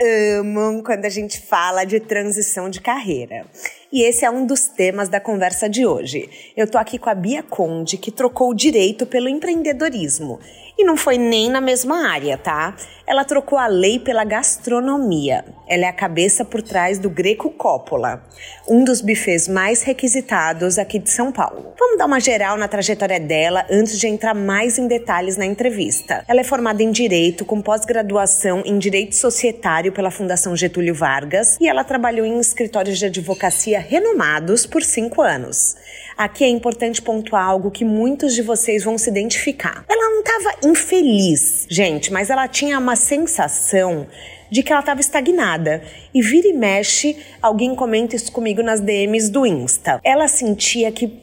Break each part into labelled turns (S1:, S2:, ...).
S1: amam quando a gente fala de transição de carreira. E esse é um dos temas da conversa de hoje. Eu tô aqui com a Bia Conde, que trocou o direito pelo empreendedorismo. E não foi nem na mesma área, tá? Ela trocou a lei pela gastronomia. Ela é a cabeça por trás do Greco Coppola, um dos bufês mais requisitados aqui de São Paulo. Vamos dar uma geral na trajetória dela antes de entrar mais em detalhes na entrevista. Ela é formada em Direito, com pós-graduação em Direito Societário pela Fundação Getúlio Vargas e ela trabalhou em escritórios de advocacia renomados por cinco anos. Aqui é importante pontuar algo que muitos de vocês vão se identificar. Ela não estava infeliz, gente, mas ela tinha uma sensação de que ela estava estagnada. E vira e mexe, alguém comenta isso comigo nas DMs do Insta. Ela sentia que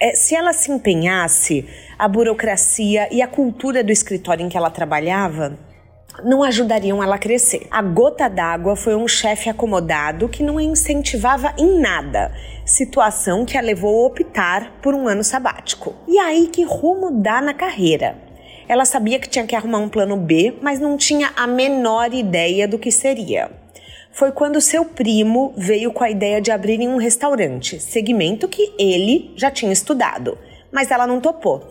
S1: é, se ela se empenhasse, a burocracia e a cultura do escritório em que ela trabalhava não ajudariam ela a crescer. A gota d'água foi um chefe acomodado que não a incentivava em nada, situação que a levou a optar por um ano sabático. E aí que rumo dar na carreira? Ela sabia que tinha que arrumar um plano B, mas não tinha a menor ideia do que seria. Foi quando seu primo veio com a ideia de abrirem um restaurante, segmento que ele já tinha estudado, mas ela não topou.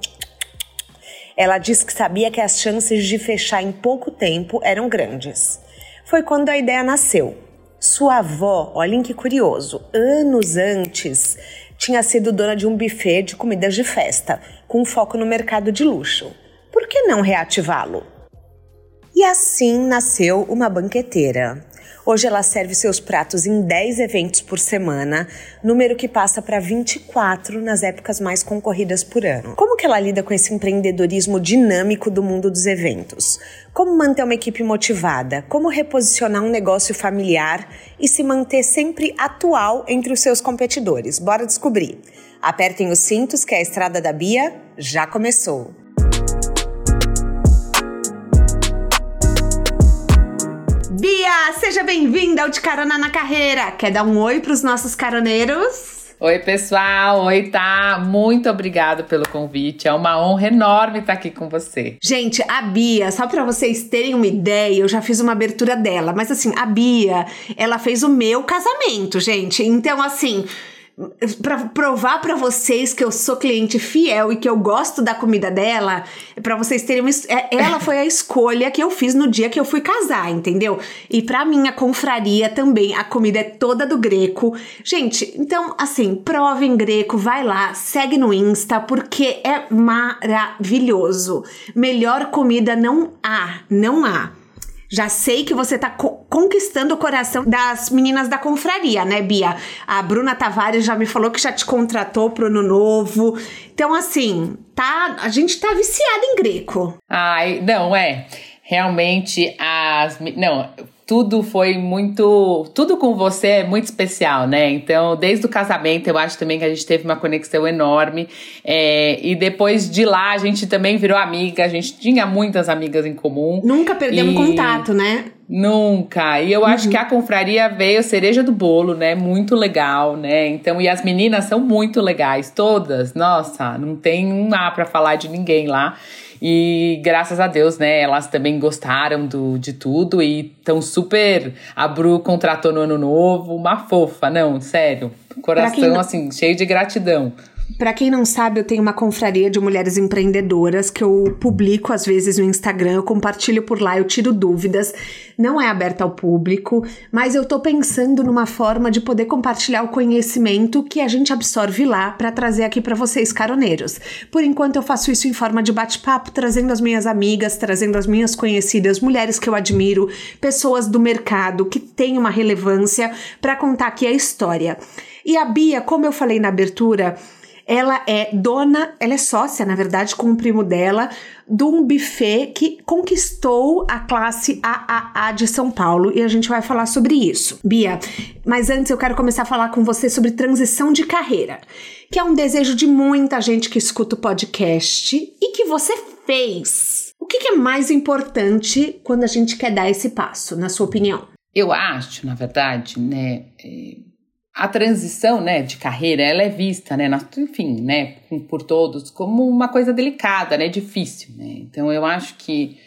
S1: Ela disse que sabia que as chances de fechar em pouco tempo eram grandes. Foi quando a ideia nasceu. Sua avó, olhem que curioso, anos antes, tinha sido dona de um buffet de comidas de festa, com foco no mercado de luxo. Por que não reativá-lo? E assim nasceu uma banqueteira. Hoje ela serve seus pratos em 10 eventos por semana, número que passa para 24 nas épocas mais concorridas por ano. Como que ela lida com esse empreendedorismo dinâmico do mundo dos eventos? Como manter uma equipe motivada? Como reposicionar um negócio familiar e se manter sempre atual entre os seus competidores? Bora descobrir. Apertem os cintos que a estrada da Bia já começou. Bia, seja bem-vinda ao De Carona na Carreira. Quer dar um oi para os nossos caroneiros?
S2: Oi, pessoal. Oi, tá? Muito obrigado pelo convite. É uma honra enorme estar aqui com você.
S1: Gente, a Bia, só para vocês terem uma ideia, eu já fiz uma abertura dela, mas assim, a Bia, ela fez o meu casamento, gente. Então, assim, para provar para vocês que eu sou cliente fiel e que eu gosto da comida dela, para vocês terem uma, é, ela foi a escolha que eu fiz no dia que eu fui casar, entendeu? E para minha confraria também, a comida é toda do Greco. Gente, então assim, provem Greco, vai lá, segue no Insta porque é maravilhoso. Melhor comida não há, não há. Já sei que você tá co conquistando o coração das meninas da confraria, né, Bia? A Bruna Tavares já me falou que já te contratou pro ano novo. Então, assim, tá, a gente tá viciada em greco.
S2: Ai, não, é. Realmente as. Não, tudo foi muito. Tudo com você é muito especial, né? Então, desde o casamento, eu acho também que a gente teve uma conexão enorme. É, e depois de lá, a gente também virou amiga, a gente tinha muitas amigas em comum.
S1: Nunca perdemos e... contato, né?
S2: Nunca. E eu uhum. acho que a confraria veio cereja do bolo, né? Muito legal, né? Então, e as meninas são muito legais, todas. Nossa, não tem um A para falar de ninguém lá. E graças a Deus, né, elas também gostaram do, de tudo e estão super. A Bru contratou no ano novo, uma fofa, não, sério. Coração, assim, cheio de gratidão.
S1: Para quem não sabe, eu tenho uma confraria de mulheres empreendedoras que eu publico às vezes no Instagram, eu compartilho por lá, eu tiro dúvidas. Não é aberta ao público, mas eu tô pensando numa forma de poder compartilhar o conhecimento que a gente absorve lá para trazer aqui para vocês caroneiros. Por enquanto eu faço isso em forma de bate-papo, trazendo as minhas amigas, trazendo as minhas conhecidas, mulheres que eu admiro, pessoas do mercado que têm uma relevância para contar aqui a história. E a Bia, como eu falei na abertura, ela é dona, ela é sócia, na verdade, com o primo dela, de um buffet que conquistou a classe AAA de São Paulo e a gente vai falar sobre isso. Bia, mas antes eu quero começar a falar com você sobre transição de carreira, que é um desejo de muita gente que escuta o podcast e que você fez. O que é mais importante quando a gente quer dar esse passo, na sua opinião?
S2: Eu acho, na verdade, né, é, a transição, né, de carreira, ela é vista, né, enfim, né, por todos como uma coisa delicada, né, difícil, né. Então eu acho que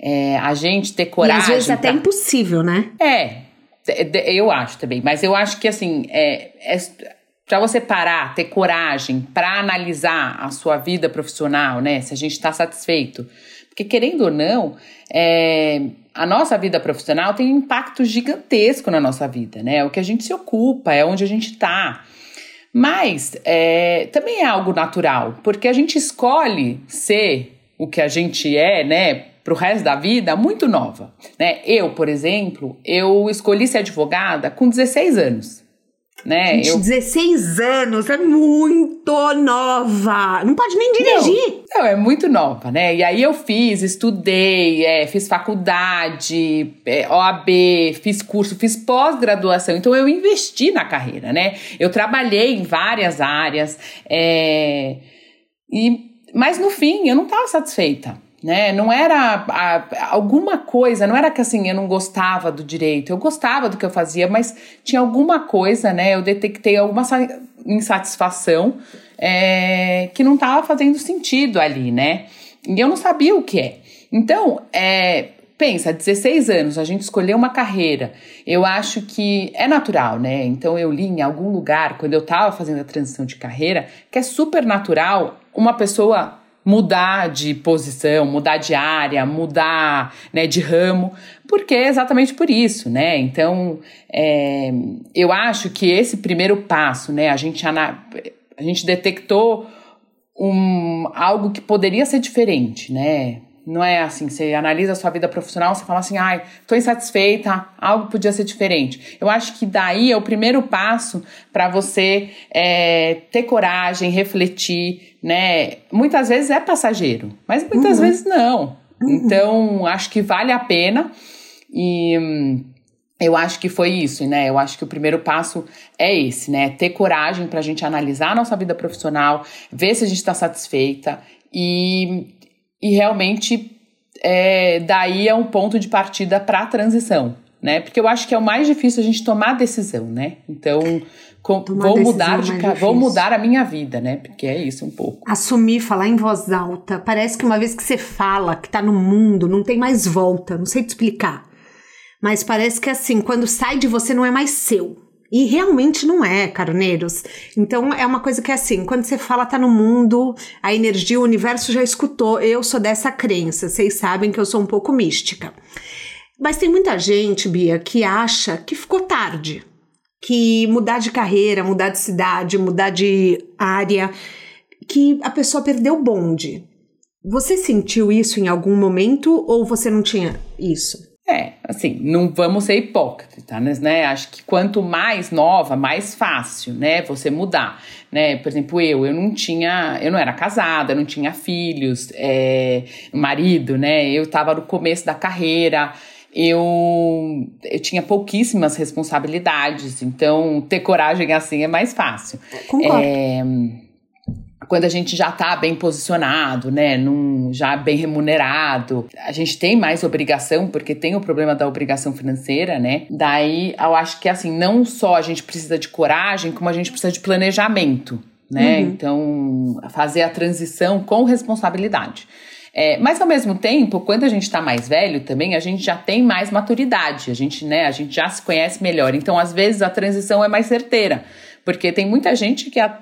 S2: é, a gente ter coragem. E
S1: às vezes até impossível, né?
S2: É, eu acho também. Mas eu acho que assim, é, é para você parar, ter coragem para analisar a sua vida profissional, né? Se a gente está satisfeito. Porque querendo ou não, é, a nossa vida profissional tem um impacto gigantesco na nossa vida, né? O que a gente se ocupa, é onde a gente está. Mas é, também é algo natural, porque a gente escolhe ser o que a gente é, né? Para o resto da vida, muito nova. Né? Eu, por exemplo, eu escolhi ser advogada com 16 anos né?
S1: Gente, eu... 16 anos, é muito nova. Não pode nem dirigir.
S2: Não, não, é muito nova, né? E aí eu fiz, estudei, é, fiz faculdade, é, OAB, fiz curso, fiz pós-graduação. Então eu investi na carreira, né? Eu trabalhei em várias áreas, é, e, mas no fim eu não estava satisfeita né? Não era a, alguma coisa, não era que assim eu não gostava do direito, eu gostava do que eu fazia, mas tinha alguma coisa, né? Eu detectei alguma insatisfação é, que não estava fazendo sentido ali, né? E eu não sabia o que é. Então, é, pensa, 16 anos, a gente escolheu uma carreira. Eu acho que é natural, né? Então eu li em algum lugar, quando eu estava fazendo a transição de carreira, que é super natural uma pessoa mudar de posição, mudar de área, mudar né, de ramo, porque é exatamente por isso, né? Então, é, eu acho que esse primeiro passo, né, a gente, a gente detectou um, algo que poderia ser diferente, né? Não é assim, você analisa a sua vida profissional, você fala assim, ai, tô insatisfeita, algo podia ser diferente. Eu acho que daí é o primeiro passo para você é, ter coragem, refletir, né? Muitas vezes é passageiro, mas muitas uhum. vezes não. Uhum. Então, acho que vale a pena e hum, eu acho que foi isso, né? Eu acho que o primeiro passo é esse, né? Ter coragem para a gente analisar a nossa vida profissional, ver se a gente está satisfeita e e realmente é, daí é um ponto de partida para a transição, né? Porque eu acho que é o mais difícil a gente tomar a decisão, né? Então, com, vou mudar de vou mudar a minha vida, né? Porque é isso um pouco.
S1: Assumir, falar em voz alta. Parece que uma vez que você fala, que tá no mundo, não tem mais volta. Não sei te explicar. Mas parece que assim, quando sai de você não é mais seu. E realmente não é, caroneiros. Então é uma coisa que é assim, quando você fala tá no mundo, a energia, o universo já escutou. Eu sou dessa crença, vocês sabem que eu sou um pouco mística. Mas tem muita gente, Bia, que acha que ficou tarde. Que mudar de carreira, mudar de cidade, mudar de área, que a pessoa perdeu o bonde. Você sentiu isso em algum momento ou você não tinha isso?
S2: É, assim, não vamos ser hipócritas, né? Acho que quanto mais nova, mais fácil, né? Você mudar, né? Por exemplo, eu, eu não tinha, eu não era casada, não tinha filhos, é, marido, né? Eu estava no começo da carreira, eu, eu tinha pouquíssimas responsabilidades, então ter coragem assim é mais fácil.
S1: Concordo. É,
S2: quando a gente já está bem posicionado, né, num, já bem remunerado, a gente tem mais obrigação, porque tem o problema da obrigação financeira, né? Daí eu acho que assim, não só a gente precisa de coragem, como a gente precisa de planejamento, né? Uhum. Então, fazer a transição com responsabilidade. É, mas ao mesmo tempo, quando a gente está mais velho também, a gente já tem mais maturidade, a gente, né, a gente já se conhece melhor. Então, às vezes, a transição é mais certeira. Porque tem muita gente que a,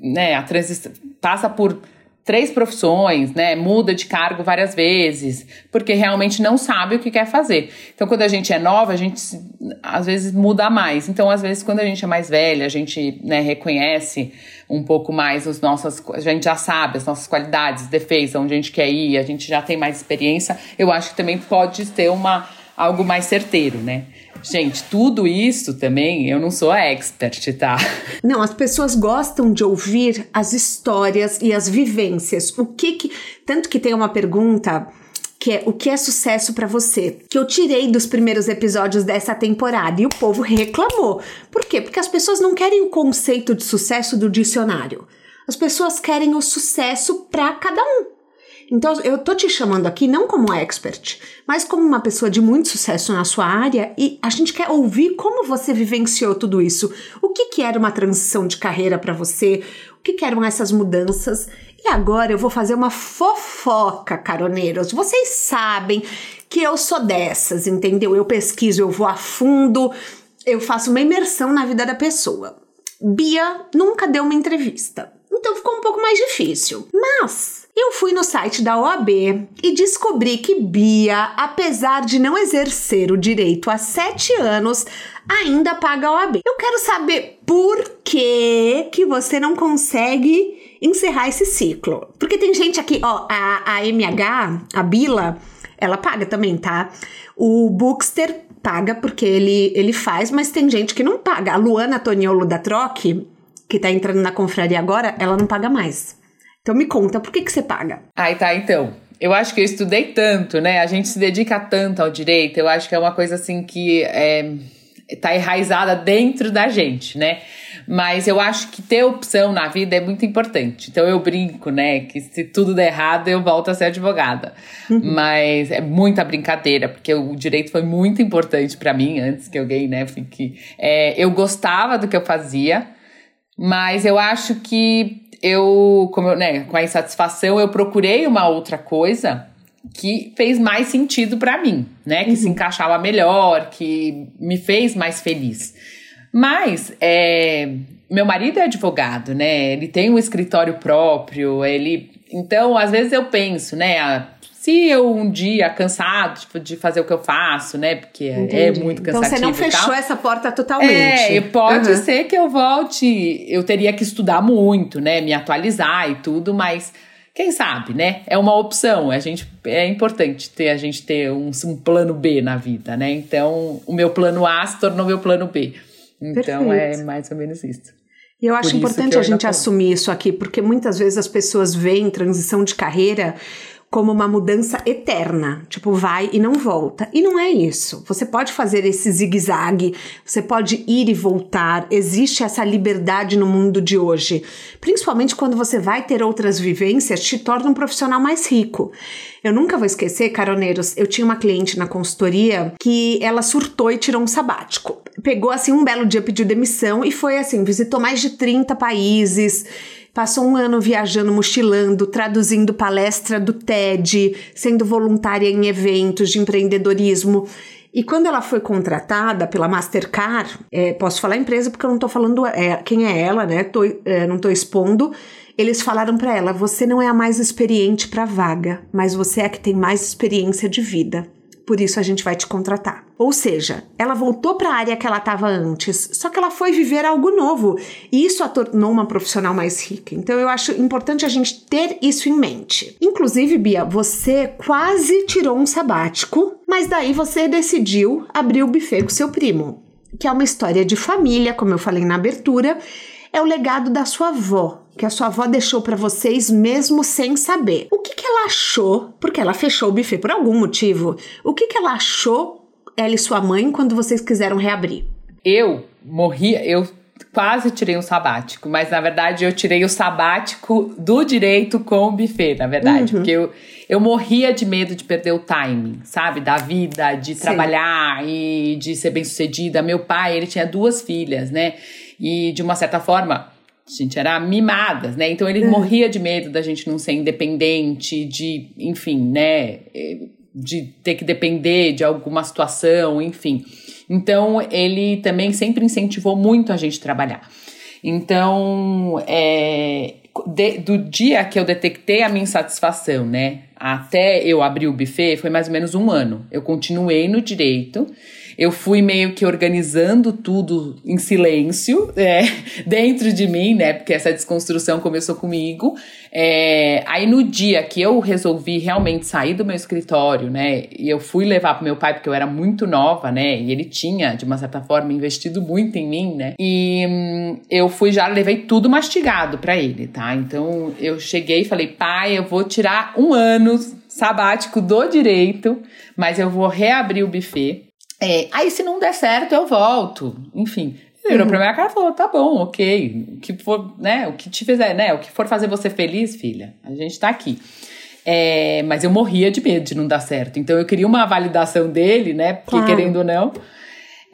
S2: né, a transição passa por três profissões, né? Muda de cargo várias vezes, porque realmente não sabe o que quer fazer. Então, quando a gente é nova, a gente às vezes muda mais. Então, às vezes, quando a gente é mais velha, a gente né, reconhece um pouco mais as nossas. A gente já sabe as nossas qualidades, defeitos, onde a gente quer ir, a gente já tem mais experiência. Eu acho que também pode ter uma algo mais certeiro, né? Gente, tudo isso também, eu não sou a expert, tá?
S1: Não, as pessoas gostam de ouvir as histórias e as vivências. O que que. Tanto que tem uma pergunta que é o que é sucesso para você, que eu tirei dos primeiros episódios dessa temporada e o povo reclamou. Por quê? Porque as pessoas não querem o conceito de sucesso do dicionário. As pessoas querem o sucesso para cada um. Então, eu tô te chamando aqui não como expert, mas como uma pessoa de muito sucesso na sua área e a gente quer ouvir como você vivenciou tudo isso. O que, que era uma transição de carreira para você? O que, que eram essas mudanças? E agora eu vou fazer uma fofoca, caroneiros. Vocês sabem que eu sou dessas, entendeu? Eu pesquiso, eu vou a fundo, eu faço uma imersão na vida da pessoa. Bia nunca deu uma entrevista, então ficou um pouco mais difícil. Mas eu fui no site da OAB e descobri que Bia, apesar de não exercer o direito há sete anos, ainda paga a OAB. Eu quero saber por que, que você não consegue encerrar esse ciclo. Porque tem gente aqui, ó, a, a MH, a Bila, ela paga também, tá? O Bookster paga porque ele, ele faz, mas tem gente que não paga. A Luana Toniolo da Troque, que tá entrando na confraria agora, ela não paga mais. Então me conta, por que, que você paga?
S2: Ai, tá, então. Eu acho que eu estudei tanto, né? A gente se dedica tanto ao direito, eu acho que é uma coisa assim que é, tá enraizada dentro da gente, né? Mas eu acho que ter opção na vida é muito importante. Então eu brinco, né? Que se tudo der errado, eu volto a ser advogada. Uhum. Mas é muita brincadeira, porque o direito foi muito importante para mim, antes que alguém, né, fique. É, eu gostava do que eu fazia, mas eu acho que eu, como eu, né, com a insatisfação, eu procurei uma outra coisa que fez mais sentido para mim, né? Que uhum. se encaixava melhor, que me fez mais feliz. Mas é, meu marido é advogado, né? Ele tem um escritório próprio, ele. Então, às vezes eu penso, né? Se eu um dia cansado tipo, de fazer o que eu faço, né? Porque é Entendi. é muito cansativo.
S1: Então você não fechou essa porta totalmente.
S2: É, pode uhum. ser que eu volte. Eu teria que estudar muito, né? Me atualizar e tudo, mas quem sabe, né? É uma opção. A gente é importante ter a gente ter um, um plano B na vida, né? Então, o meu plano A se tornou meu plano B. Então é Perfeito. é mais ou menos isso.
S1: E eu acho Por importante a gente assumir isso aqui, porque muitas vezes as pessoas veem transição de carreira como uma mudança eterna, tipo vai e não volta. E não é isso. Você pode fazer esse zigue-zague, você pode ir e voltar. Existe essa liberdade no mundo de hoje. Principalmente quando você vai ter outras vivências, te torna um profissional mais rico. Eu nunca vou esquecer, caroneiros, eu tinha uma cliente na consultoria que ela surtou e tirou um sabático. Pegou assim um belo dia, pediu demissão e foi assim, visitou mais de 30 países Passou um ano viajando, mochilando, traduzindo palestra do TED, sendo voluntária em eventos de empreendedorismo. E quando ela foi contratada pela Mastercard, é, posso falar empresa porque eu não estou falando é, quem é ela, né? Tô, é, não estou expondo. Eles falaram para ela: você não é a mais experiente para vaga, mas você é a que tem mais experiência de vida por isso a gente vai te contratar. Ou seja, ela voltou para a área que ela estava antes, só que ela foi viver algo novo e isso a tornou uma profissional mais rica. Então eu acho importante a gente ter isso em mente. Inclusive, Bia, você quase tirou um sabático, mas daí você decidiu abrir o buffet com seu primo, que é uma história de família, como eu falei na abertura, é o legado da sua avó, que a sua avó deixou para vocês mesmo sem saber. O que, que ela achou? Porque ela fechou o buffet por algum motivo. O que, que ela achou, ela e sua mãe, quando vocês quiseram reabrir?
S2: Eu morri, eu quase tirei um sabático, mas na verdade eu tirei o sabático do direito com o buffet, na verdade, uhum. porque eu, eu morria de medo de perder o timing, sabe, da vida, de Sim. trabalhar e de ser bem-sucedida. Meu pai, ele tinha duas filhas, né? E de uma certa forma, a gente era mimadas, né? Então ele uhum. morria de medo da gente não ser independente, de, enfim, né? De ter que depender de alguma situação, enfim. Então ele também sempre incentivou muito a gente trabalhar. Então, é, de, do dia que eu detectei a minha insatisfação, né, até eu abrir o buffet, foi mais ou menos um ano. Eu continuei no direito eu fui meio que organizando tudo em silêncio, é, dentro de mim, né? Porque essa desconstrução começou comigo. É, aí no dia que eu resolvi realmente sair do meu escritório, né? E eu fui levar pro meu pai, porque eu era muito nova, né? E ele tinha, de uma certa forma, investido muito em mim, né? E hum, eu fui já, levei tudo mastigado para ele, tá? Então eu cheguei e falei, pai, eu vou tirar um ano sabático do direito, mas eu vou reabrir o buffet. É, aí se não der certo, eu volto. Enfim, ele virou pra minha cara e falou: tá bom, ok. O que for, né? O que te fizer, né? O que for fazer você feliz, filha, a gente tá aqui. É, mas eu morria de medo de não dar certo. Então eu queria uma validação dele, né? Porque claro. querendo ou não.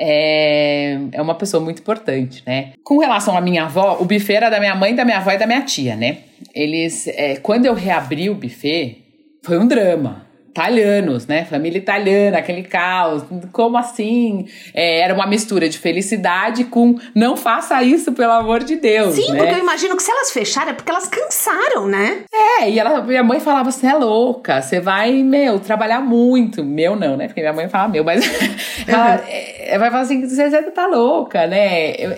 S2: É, é uma pessoa muito importante, né? Com relação à minha avó, o buffet era da minha mãe, da minha avó e da minha tia, né? Eles, é, quando eu reabri o buffet, foi um drama. Italianos, né? Família italiana, aquele caos. Como assim? É, era uma mistura de felicidade com não faça isso, pelo amor de Deus.
S1: Sim,
S2: né?
S1: porque eu imagino que se elas fecharem é porque elas cansaram, né?
S2: É, e ela, minha mãe falava: você é louca, você vai, meu, trabalhar muito. Meu não, né? Porque minha mãe fala meu, mas ela, uhum. é, vai falar assim: você tá louca, né? Eu,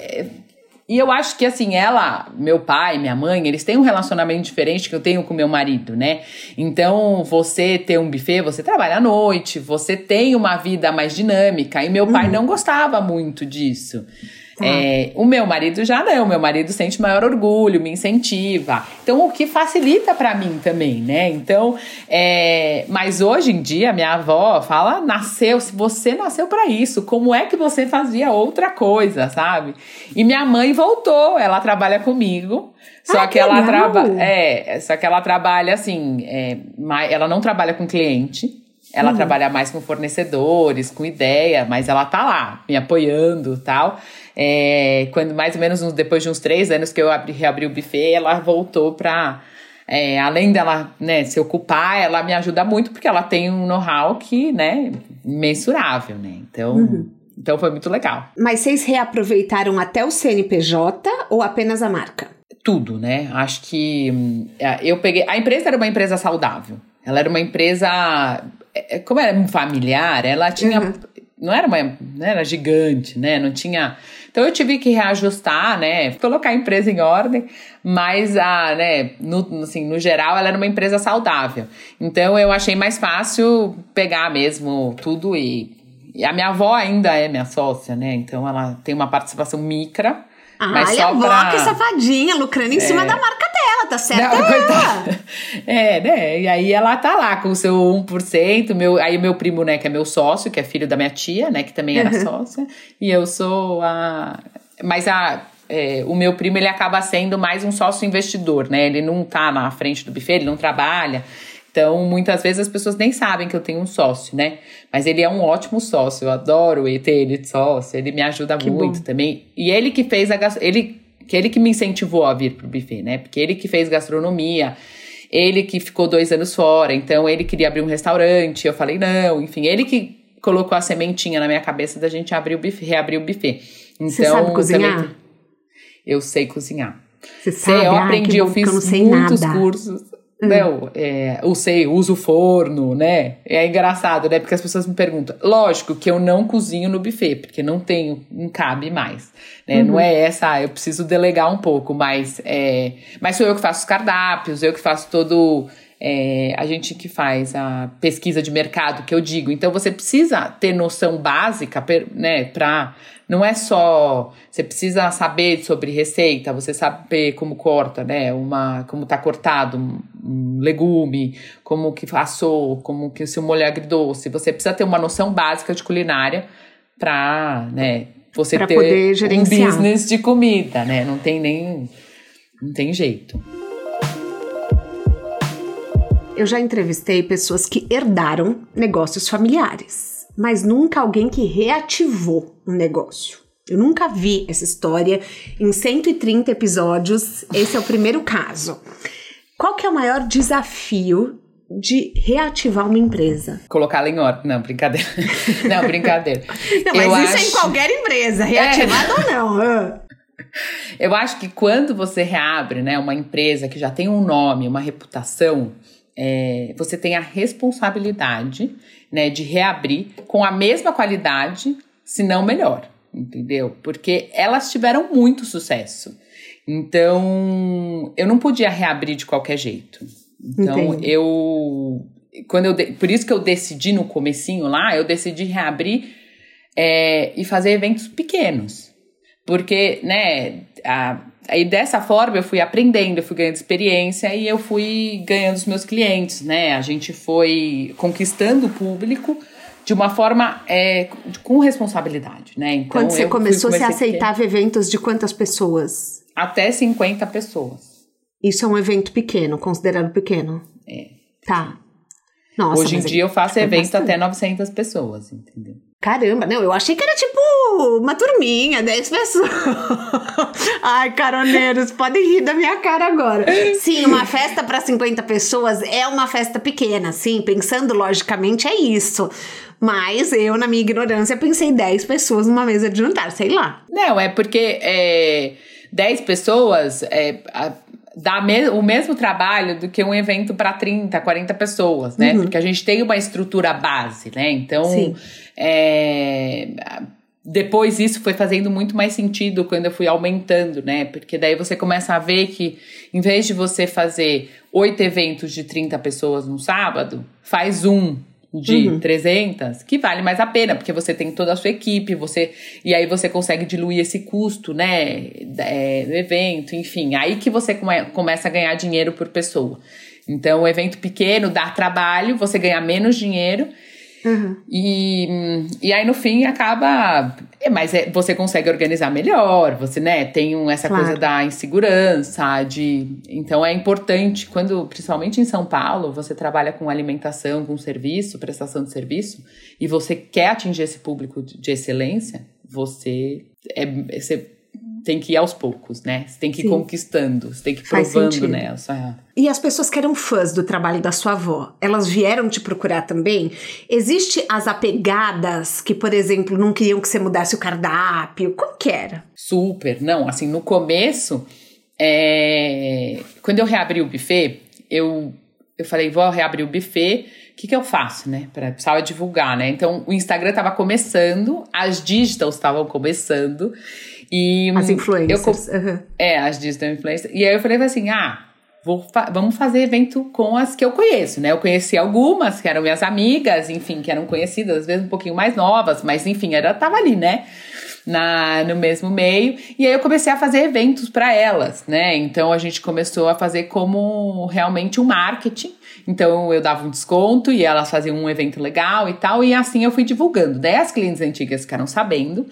S2: e eu acho que, assim, ela, meu pai, minha mãe, eles têm um relacionamento diferente que eu tenho com meu marido, né? Então, você ter um buffet, você trabalha à noite, você tem uma vida mais dinâmica. E meu pai uhum. não gostava muito disso. Tá. É, o meu marido já não, o meu marido sente maior orgulho, me incentiva. Então, o que facilita para mim também, né? Então, é, mas hoje em dia, minha avó fala: nasceu, se você nasceu para isso, como é que você fazia outra coisa, sabe? E minha mãe voltou, ela trabalha comigo. Só ah, que, que ela trabalha. É, só que ela trabalha assim, é, ela não trabalha com cliente. Ela uhum. trabalha mais com fornecedores, com ideia, mas ela tá lá, me apoiando tal. É, quando mais ou menos depois de uns três anos que eu abri, reabri o buffet, ela voltou para é, além dela né, se ocupar, ela me ajuda muito porque ela tem um know-how que, né, mensurável, né? Então, uhum. então foi muito legal.
S1: Mas vocês reaproveitaram até o CNPJ ou apenas a marca?
S2: Tudo, né? Acho que é, eu peguei. A empresa era uma empresa saudável. Ela era uma empresa. É, como era familiar, ela tinha. Uhum. Não era uma. Não era gigante, né? Não tinha então eu tive que reajustar, né? Colocar a empresa em ordem, mas a, né, no, assim, no geral ela era uma empresa saudável. Então eu achei mais fácil pegar mesmo tudo e, e a minha avó ainda é minha sócia, né? Então ela tem uma participação micra.
S1: Ah, mas só a avó pra... que safadinha, lucrando em é... cima da marca dela, tá certo? Não,
S2: é, né? E aí ela tá lá com o seu 1%, meu, aí meu primo, né, que é meu sócio, que é filho da minha tia, né, que também era uhum. sócia, e eu sou a... Mas a... É, o meu primo, ele acaba sendo mais um sócio investidor, né? Ele não tá na frente do buffet, ele não trabalha. Então, muitas vezes as pessoas nem sabem que eu tenho um sócio, né? Mas ele é um ótimo sócio, eu adoro ter ele de sócio, ele me ajuda que muito bom. também. E ele que fez a ele que ele que me incentivou a vir pro buffet, né? Porque ele que fez gastronomia, ele que ficou dois anos fora, então ele queria abrir um restaurante, eu falei não, enfim, ele que colocou a sementinha na minha cabeça da gente abrir o buffet, reabrir o buffet. Então, Você
S1: sabe cozinhar?
S2: Também, eu sei cozinhar. Você sabe? Eu aprendi, ah, eu fiz muitos nada. cursos. Hum. Não, é, eu sei, uso forno, né? É engraçado, né? Porque as pessoas me perguntam. Lógico que eu não cozinho no buffet, porque não tenho, não cabe mais. Né? Uhum. Não é essa, ah, eu preciso delegar um pouco, mas, é, mas sou eu que faço os cardápios, eu que faço todo. É, a gente que faz a pesquisa de mercado, que eu digo. Então você precisa ter noção básica, né, para não é só você precisa saber sobre receita, você saber como corta, né? Uma como tá cortado um, um legume, como que assou, como que se molho é agridoce. Você precisa ter uma noção básica de culinária para, né, você pra ter um business de comida, né? Não tem nem não tem jeito.
S1: Eu já entrevistei pessoas que herdaram negócios familiares mas nunca alguém que reativou um negócio. Eu nunca vi essa história em 130 episódios. Esse é o primeiro caso. Qual que é o maior desafio de reativar uma empresa?
S2: Colocá-la em ordem. Não, brincadeira. Não, brincadeira.
S1: não, mas Eu isso acho... é em qualquer empresa, reativada é. ou não.
S2: Eu acho que quando você reabre né, uma empresa que já tem um nome, uma reputação, é, você tem a responsabilidade né, de reabrir com a mesma qualidade se não melhor, entendeu? Porque elas tiveram muito sucesso. Então, eu não podia reabrir de qualquer jeito. Então, Entendi. eu quando eu por isso que eu decidi no comecinho lá, eu decidi reabrir é, e fazer eventos pequenos. Porque, né, a, aí dessa forma eu fui aprendendo, eu fui ganhando experiência e eu fui ganhando os meus clientes, né? A gente foi conquistando o público de uma forma é, com responsabilidade, né?
S1: Então, Quando você começou, você aceitava pequeno. eventos de quantas pessoas?
S2: Até 50 pessoas.
S1: Isso é um evento pequeno, considerado pequeno?
S2: É.
S1: Tá.
S2: Nossa, Hoje em dia eu faço evento bastante. até 900 pessoas, entendeu?
S1: Caramba, não, eu achei que era tipo uma turminha, 10 pessoas. Ai, caroneiros, podem rir da minha cara agora. Sim, uma festa para 50 pessoas é uma festa pequena, sim, pensando logicamente é isso. Mas eu, na minha ignorância, pensei 10 pessoas numa mesa de jantar, sei lá.
S2: Não, é porque é, 10 pessoas, é, dá me o mesmo trabalho do que um evento para 30, 40 pessoas, né? Uhum. Porque a gente tem uma estrutura base, né? Então, é, depois isso foi fazendo muito mais sentido quando eu fui aumentando, né? Porque daí você começa a ver que em vez de você fazer oito eventos de 30 pessoas no sábado, faz um de uhum. 300, que vale mais a pena, porque você tem toda a sua equipe, você e aí você consegue diluir esse custo, né, é, do evento, enfim, aí que você come, começa a ganhar dinheiro por pessoa. Então, o evento pequeno dá trabalho, você ganha menos dinheiro Uhum. E, e aí no fim acaba. É, mas é, você consegue organizar melhor, você né, tem um, essa claro. coisa da insegurança, de. Então é importante, quando, principalmente em São Paulo, você trabalha com alimentação, com serviço, prestação de serviço, e você quer atingir esse público de excelência, você. É, você tem que ir aos poucos, né? Você tem que ir Sim. conquistando, você tem que ir provando, né? Sua...
S1: E as pessoas que eram fãs do trabalho da sua avó, elas vieram te procurar também? Existe as apegadas que, por exemplo, não queriam que você mudasse o cardápio? Como que era?
S2: Super, não, assim, no começo, é... quando eu reabri o buffet, eu, eu falei, vou reabrir o buffet, o que, que eu faço, né? Pra, precisava divulgar, né? Então, o Instagram estava começando, as digitals estavam começando, e
S1: as influências.
S2: Eu, uhum. É, as digital influencers. E aí eu falei assim: ah, vou fa vamos fazer evento com as que eu conheço, né? Eu conheci algumas que eram minhas amigas, enfim, que eram conhecidas, às vezes um pouquinho mais novas, mas enfim, era tava ali, né? Na, no mesmo meio. E aí eu comecei a fazer eventos para elas, né? Então a gente começou a fazer como realmente um marketing. Então eu dava um desconto e elas faziam um evento legal e tal, e assim eu fui divulgando. Daí as clientes antigas ficaram sabendo.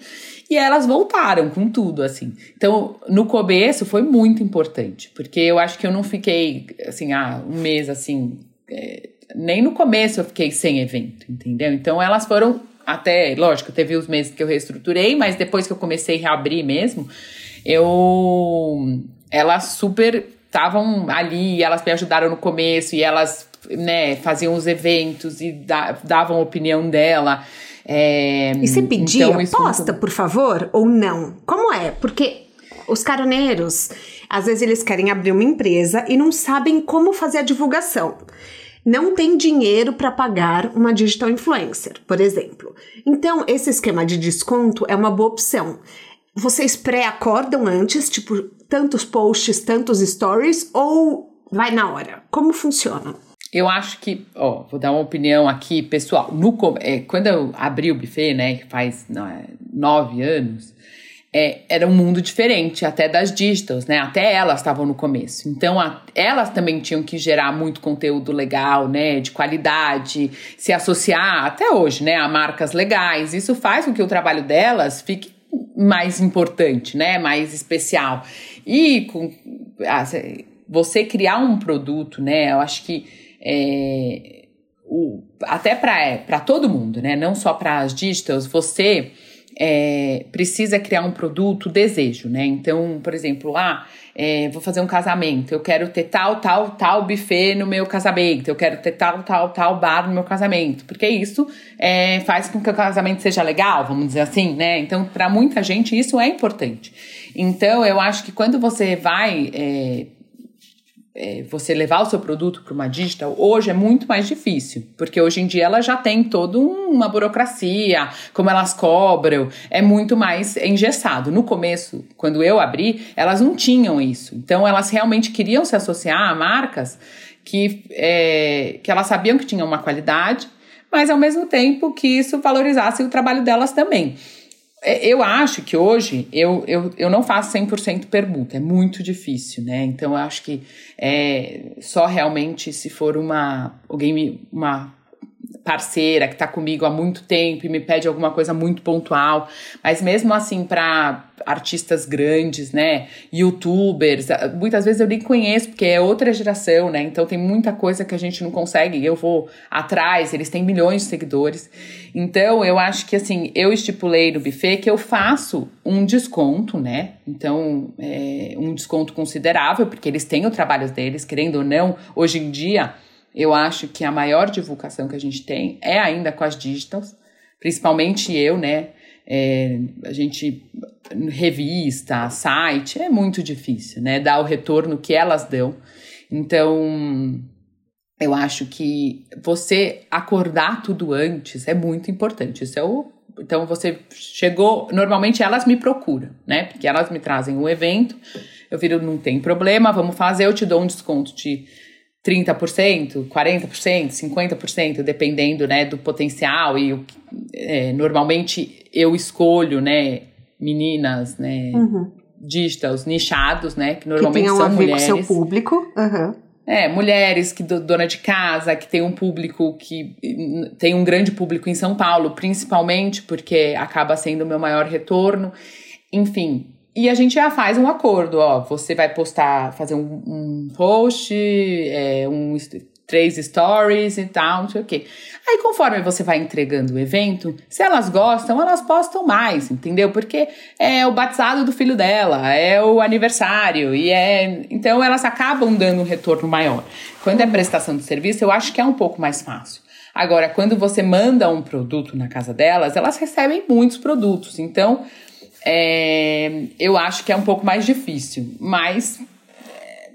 S2: E elas voltaram com tudo, assim. Então, no começo foi muito importante, porque eu acho que eu não fiquei, assim, ah, um mês assim. É, nem no começo eu fiquei sem evento, entendeu? Então, elas foram até, lógico, teve os meses que eu reestruturei, mas depois que eu comecei a reabrir mesmo, eu. Elas super estavam ali, elas me ajudaram no começo e elas, né, faziam os eventos e davam a opinião dela.
S1: É, e você pedia, então, posta, por favor, ou não? Como é? Porque os caroneiros, às vezes eles querem abrir uma empresa e não sabem como fazer a divulgação. Não tem dinheiro para pagar uma digital influencer, por exemplo. Então, esse esquema de desconto é uma boa opção. Vocês pré-acordam antes, tipo, tantos posts, tantos stories, ou vai na hora? Como funciona?
S2: Eu acho que, ó, vou dar uma opinião aqui pessoal. No, é, quando eu abri o buffet, né, que faz não, é, nove anos, é, era um mundo diferente, até das digitals, né? Até elas estavam no começo. Então, a, elas também tinham que gerar muito conteúdo legal, né? De qualidade, se associar até hoje, né? A marcas legais. Isso faz com que o trabalho delas fique mais importante, né? Mais especial. E com ah, você criar um produto, né? Eu acho que é, o, até para todo mundo, né? Não só para as digitals, você é, precisa criar um produto desejo, né? Então, por exemplo, ah, é, vou fazer um casamento, eu quero ter tal, tal, tal buffet no meu casamento, eu quero ter tal, tal, tal bar no meu casamento, porque isso é, faz com que o casamento seja legal, vamos dizer assim, né? Então, para muita gente, isso é importante. Então, eu acho que quando você vai é, você levar o seu produto para uma digital, hoje é muito mais difícil, porque hoje em dia ela já tem toda uma burocracia, como elas cobram, é muito mais engessado. No começo, quando eu abri, elas não tinham isso. Então, elas realmente queriam se associar a marcas que, é, que elas sabiam que tinham uma qualidade, mas ao mesmo tempo que isso valorizasse o trabalho delas também. É, eu acho que hoje eu, eu, eu não faço 100% permuta, é muito difícil, né? Então eu acho que é só realmente se for uma alguém uma parceira que está comigo há muito tempo e me pede alguma coisa muito pontual, mas mesmo assim para artistas grandes, né, youtubers, muitas vezes eu nem conheço porque é outra geração, né? Então tem muita coisa que a gente não consegue, eu vou atrás, eles têm milhões de seguidores. Então eu acho que assim, eu estipulei no buffet que eu faço um desconto, né? Então, é um desconto considerável, porque eles têm o trabalho deles, querendo ou não, hoje em dia eu acho que a maior divulgação que a gente tem é ainda com as digitals, principalmente eu, né? É, a gente, revista, site, é muito difícil, né? Dar o retorno que elas dão. Então, eu acho que você acordar tudo antes é muito importante. Isso é o. Então, você chegou. Normalmente elas me procuram, né? Porque elas me trazem um evento. Eu viro, não tem problema, vamos fazer, eu te dou um desconto de 30%, 40%, 50%, dependendo né, do potencial. E é, normalmente eu escolho né, meninas, né, uhum. nichados, né? Que normalmente que são mulheres.
S1: Com seu público. Uhum.
S2: É, mulheres que dona de casa, que tem um público que tem um grande público em São Paulo, principalmente porque acaba sendo o meu maior retorno. Enfim, e a gente já faz um acordo, ó. Você vai postar, fazer um, um post, é, um, três stories e tal, não sei o quê. Aí, conforme você vai entregando o evento, se elas gostam, elas postam mais, entendeu? Porque é o batizado do filho dela, é o aniversário, e é. Então, elas acabam dando um retorno maior. Quando é prestação de serviço, eu acho que é um pouco mais fácil. Agora, quando você manda um produto na casa delas, elas recebem muitos produtos. Então, é, eu acho que é um pouco mais difícil, mas é,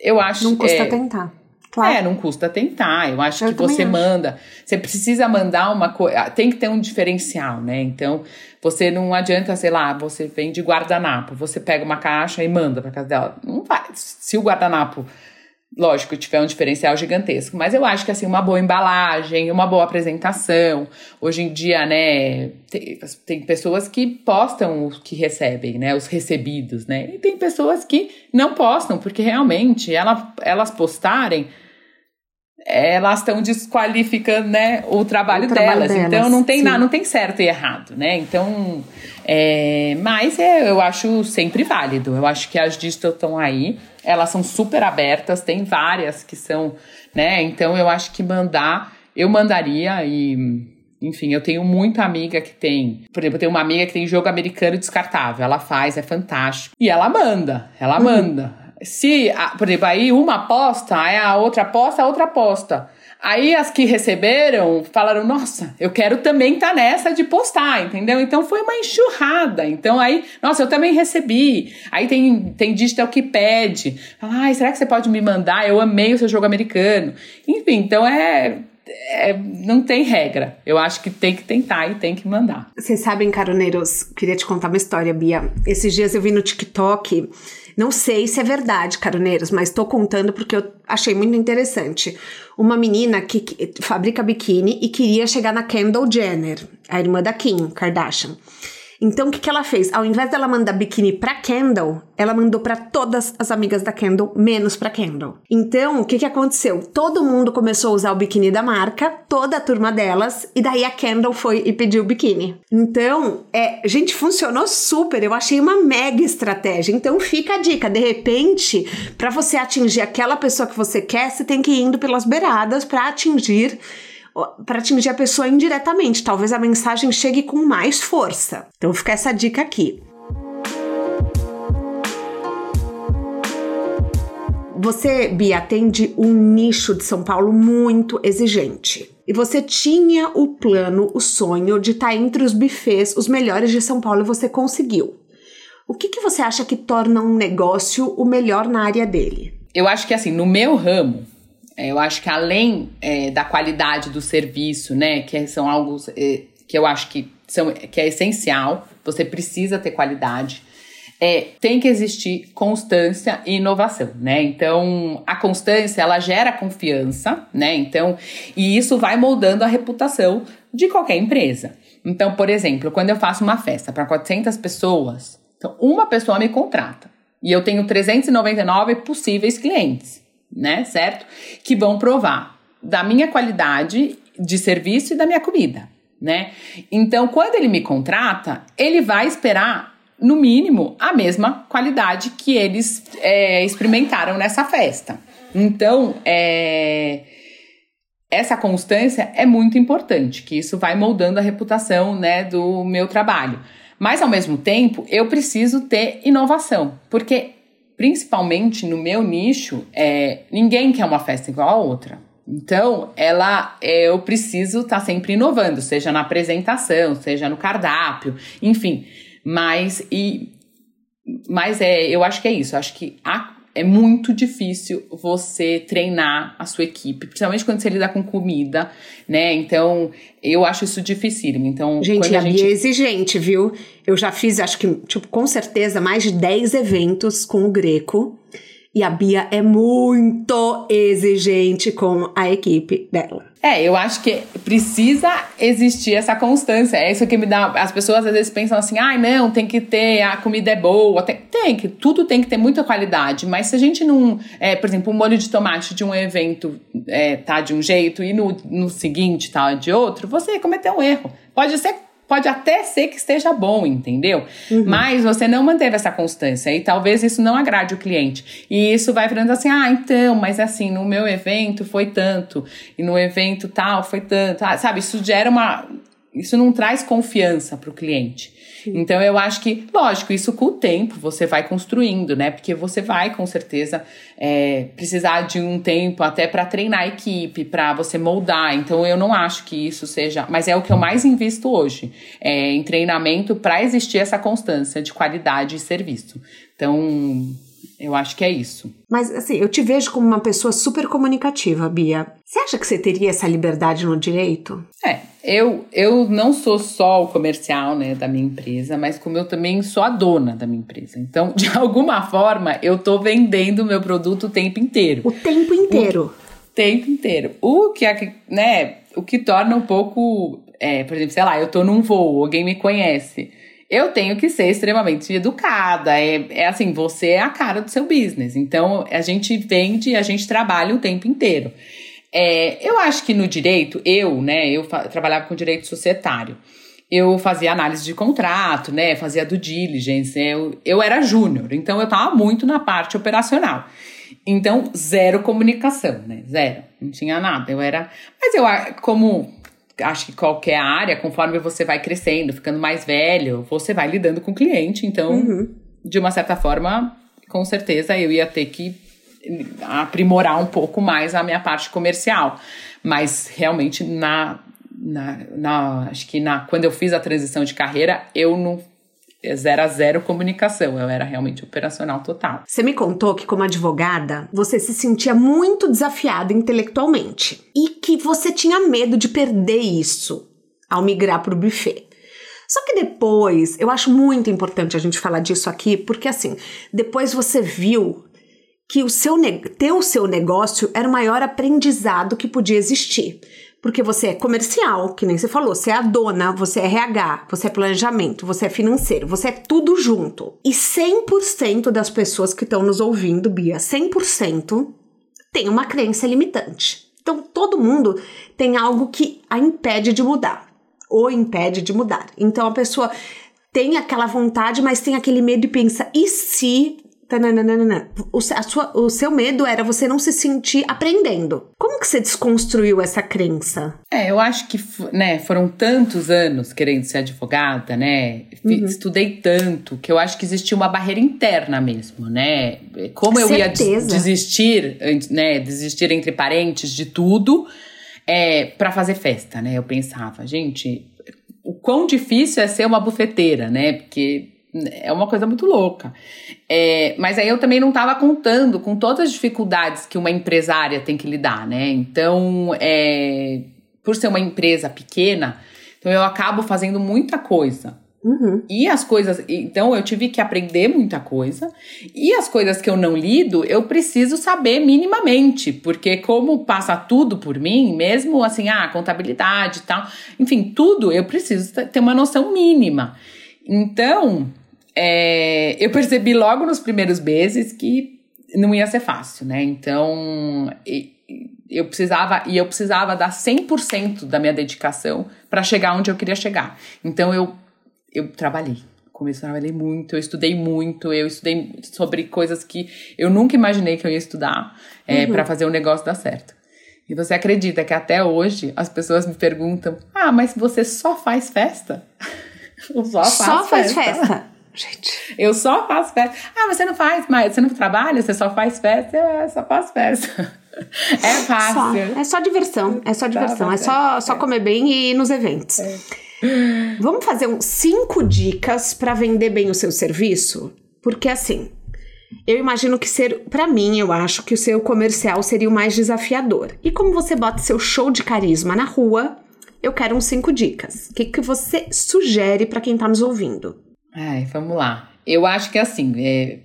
S2: eu acho
S1: Não custa é, tentar.
S2: Claro. É, não custa tentar. Eu acho eu que você acho. manda. Você precisa mandar uma coisa. Tem que ter um diferencial, né? Então, você não adianta, sei lá, você vende guardanapo. Você pega uma caixa e manda para casa dela. Não vai. Se o guardanapo lógico, tiver um diferencial gigantesco. Mas eu acho que, assim, uma boa embalagem, uma boa apresentação. Hoje em dia, né, tem, tem, pessoas que postam o que recebem, né, os recebidos, né? E tem pessoas que não postam, porque realmente ela, elas postarem elas estão desqualificando né, o trabalho, o trabalho delas. delas. Então não tem nada, não tem certo e errado, né? Então, é, mas é, eu acho sempre válido. Eu acho que as digital estão aí, elas são super abertas, tem várias que são, né? Então eu acho que mandar, eu mandaria e enfim, eu tenho muita amiga que tem. Por exemplo, eu tenho uma amiga que tem jogo americano descartável. Ela faz, é fantástico. E ela manda, ela uhum. manda se, por exemplo, aí uma aposta, aí a outra aposta, a outra aposta. Aí as que receberam falaram: Nossa, eu quero também estar tá nessa de postar, entendeu? Então foi uma enxurrada. Então aí, nossa, eu também recebi. Aí tem, tem digital que pede. Ai, será que você pode me mandar? Eu amei o seu jogo americano. Enfim, então é. É, não tem regra. Eu acho que tem que tentar e tem que mandar.
S1: Vocês sabem, caroneiros, queria te contar uma história, Bia. Esses dias eu vi no TikTok não sei se é verdade, caroneiros, mas estou contando porque eu achei muito interessante. Uma menina que, que fabrica biquíni e queria chegar na Kendall Jenner, a irmã da Kim Kardashian. Então, o que, que ela fez? Ao invés dela mandar biquíni pra Kendall, ela mandou para todas as amigas da Kendall, menos pra Kendall. Então, o que, que aconteceu? Todo mundo começou a usar o biquíni da marca, toda a turma delas, e daí a Kendall foi e pediu o biquíni. Então, é, gente, funcionou super. Eu achei uma mega estratégia. Então, fica a dica. De repente, para você atingir aquela pessoa que você quer, você tem que ir indo pelas beiradas para atingir para atingir a pessoa indiretamente. Talvez a mensagem chegue com mais força. Então fica essa dica aqui. Você, Bia, atende um nicho de São Paulo muito exigente. E você tinha o plano, o sonho de estar tá entre os bufês, os melhores de São Paulo, e você conseguiu. O que, que você acha que torna um negócio o melhor na área dele?
S2: eu acho que assim, no meu ramo, eu acho que além é, da qualidade do serviço, né, que são algo é, que eu acho que, são, que é essencial, você precisa ter qualidade. É, tem que existir constância e inovação, né? Então, a constância, ela gera confiança, né? Então, e isso vai moldando a reputação de qualquer empresa. Então, por exemplo, quando eu faço uma festa para 400 pessoas, então uma pessoa me contrata e eu tenho 399 possíveis clientes, né? Certo? Que vão provar da minha qualidade de serviço e da minha comida, né? Então, quando ele me contrata, ele vai esperar no mínimo a mesma qualidade que eles é, experimentaram nessa festa. Então, é, essa constância é muito importante, que isso vai moldando a reputação né, do meu trabalho. Mas, ao mesmo tempo, eu preciso ter inovação, porque, principalmente no meu nicho, é, ninguém quer uma festa igual a outra. Então, ela, é, eu preciso estar tá sempre inovando, seja na apresentação, seja no cardápio, enfim. Mas, e, mas é, eu acho que é isso. Eu acho que a é muito difícil você treinar a sua equipe, principalmente quando você lida com comida, né? Então, eu acho isso dificílimo. Então,
S1: gente, a, a gente... É exigente, viu? Eu já fiz, acho que, tipo, com certeza, mais de 10 eventos com o Greco. E a Bia é muito exigente com a equipe dela.
S2: É, eu acho que precisa existir essa constância. É isso que me dá. As pessoas às vezes pensam assim: ai, ah, não, tem que ter, a comida é boa. Tem, tem, que, tudo tem que ter muita qualidade. Mas se a gente não. É, por exemplo, o molho de tomate de um evento é, tá de um jeito e no, no seguinte tá de outro, você cometeu um erro. Pode ser Pode até ser que esteja bom, entendeu? Uhum. Mas você não manteve essa constância e talvez isso não agrade o cliente. E isso vai virando assim: ah, então, mas assim, no meu evento foi tanto, e no evento tal foi tanto. Ah, sabe, isso gera uma. Isso não traz confiança para o cliente. Então eu acho que, lógico, isso com o tempo você vai construindo, né? Porque você vai com certeza é, precisar de um tempo até para treinar a equipe, para você moldar. Então eu não acho que isso seja, mas é o que eu mais invisto hoje, é, em treinamento para existir essa constância de qualidade e serviço. Então eu acho que é isso.
S1: Mas assim, eu te vejo como uma pessoa super comunicativa, Bia. Você acha que você teria essa liberdade no direito?
S2: É, eu, eu não sou só o comercial né, da minha empresa, mas como eu também sou a dona da minha empresa. Então, de alguma forma, eu tô vendendo o meu produto o tempo inteiro.
S1: O tempo inteiro.
S2: O tempo inteiro. O que, né, o que torna um pouco. É, por exemplo, sei lá, eu tô num voo, alguém me conhece eu tenho que ser extremamente educada. É, é assim, você é a cara do seu business. Então, a gente vende, a gente trabalha o tempo inteiro. É, eu acho que no direito, eu, né, eu trabalhava com direito societário. Eu fazia análise de contrato, né, fazia do diligence. Eu, eu era júnior, então eu estava muito na parte operacional. Então, zero comunicação, né? Zero. Não tinha nada. Eu era. Mas eu, como acho que qualquer área, conforme você vai crescendo, ficando mais velho, você vai lidando com o cliente. Então, uhum. de uma certa forma, com certeza eu ia ter que aprimorar um pouco mais a minha parte comercial. Mas realmente na, na, na acho que na quando eu fiz a transição de carreira, eu não zero a zero comunicação, eu era realmente operacional total.
S1: Você me contou que, como advogada, você se sentia muito desafiada intelectualmente e que você tinha medo de perder isso ao migrar para o buffet. Só que depois, eu acho muito importante a gente falar disso aqui, porque assim, depois você viu que o seu ter o seu negócio era o maior aprendizado que podia existir. Porque você é comercial, que nem você falou, você é a dona, você é RH, você é planejamento, você é financeiro, você é tudo junto. E 100% das pessoas que estão nos ouvindo, Bia, 100% tem uma crença limitante. Então todo mundo tem algo que a impede de mudar ou impede de mudar. Então a pessoa tem aquela vontade, mas tem aquele medo e pensa: e se o, a sua, o seu medo era você não se sentir aprendendo. Como que você desconstruiu essa crença?
S2: É, eu acho que né, foram tantos anos querendo ser advogada, né? Uhum. Estudei tanto que eu acho que existia uma barreira interna mesmo, né? Como eu Certeza. ia desistir, né? Desistir entre parentes de tudo é, para fazer festa, né? Eu pensava, gente, o quão difícil é ser uma bufeteira, né? Porque é uma coisa muito louca. É, mas aí eu também não estava contando com todas as dificuldades que uma empresária tem que lidar, né? Então, é, por ser uma empresa pequena, então eu acabo fazendo muita coisa. Uhum. E as coisas. Então, eu tive que aprender muita coisa. E as coisas que eu não lido, eu preciso saber minimamente. Porque, como passa tudo por mim, mesmo assim, ah, contabilidade e tal, enfim, tudo eu preciso ter uma noção mínima. Então, é, eu percebi logo nos primeiros meses que não ia ser fácil, né? Então, eu precisava e eu precisava dar 100% da minha dedicação para chegar onde eu queria chegar. Então eu eu trabalhei. Comecei, trabalhei muito, eu estudei muito, eu estudei sobre coisas que eu nunca imaginei que eu ia estudar é, uhum. para fazer o negócio dar certo. E você acredita que até hoje as pessoas me perguntam: Ah, mas você só faz festa?
S1: Só, só faz festa.
S2: Gente. Eu só faço festa. Ah, mas você não faz mais, você não trabalha, você só faz festa, eu só faço festa. É fácil.
S1: Só, é só diversão, é só diversão, é só, só comer bem e ir nos eventos. É. Vamos fazer um, cinco dicas para vender bem o seu serviço? Porque assim, eu imagino que ser, para mim, eu acho que o seu comercial seria o mais desafiador. E como você bota seu show de carisma na rua, eu quero uns cinco dicas. O que, que você sugere para quem tá nos ouvindo?
S2: Ai, vamos lá. Eu acho que assim, é,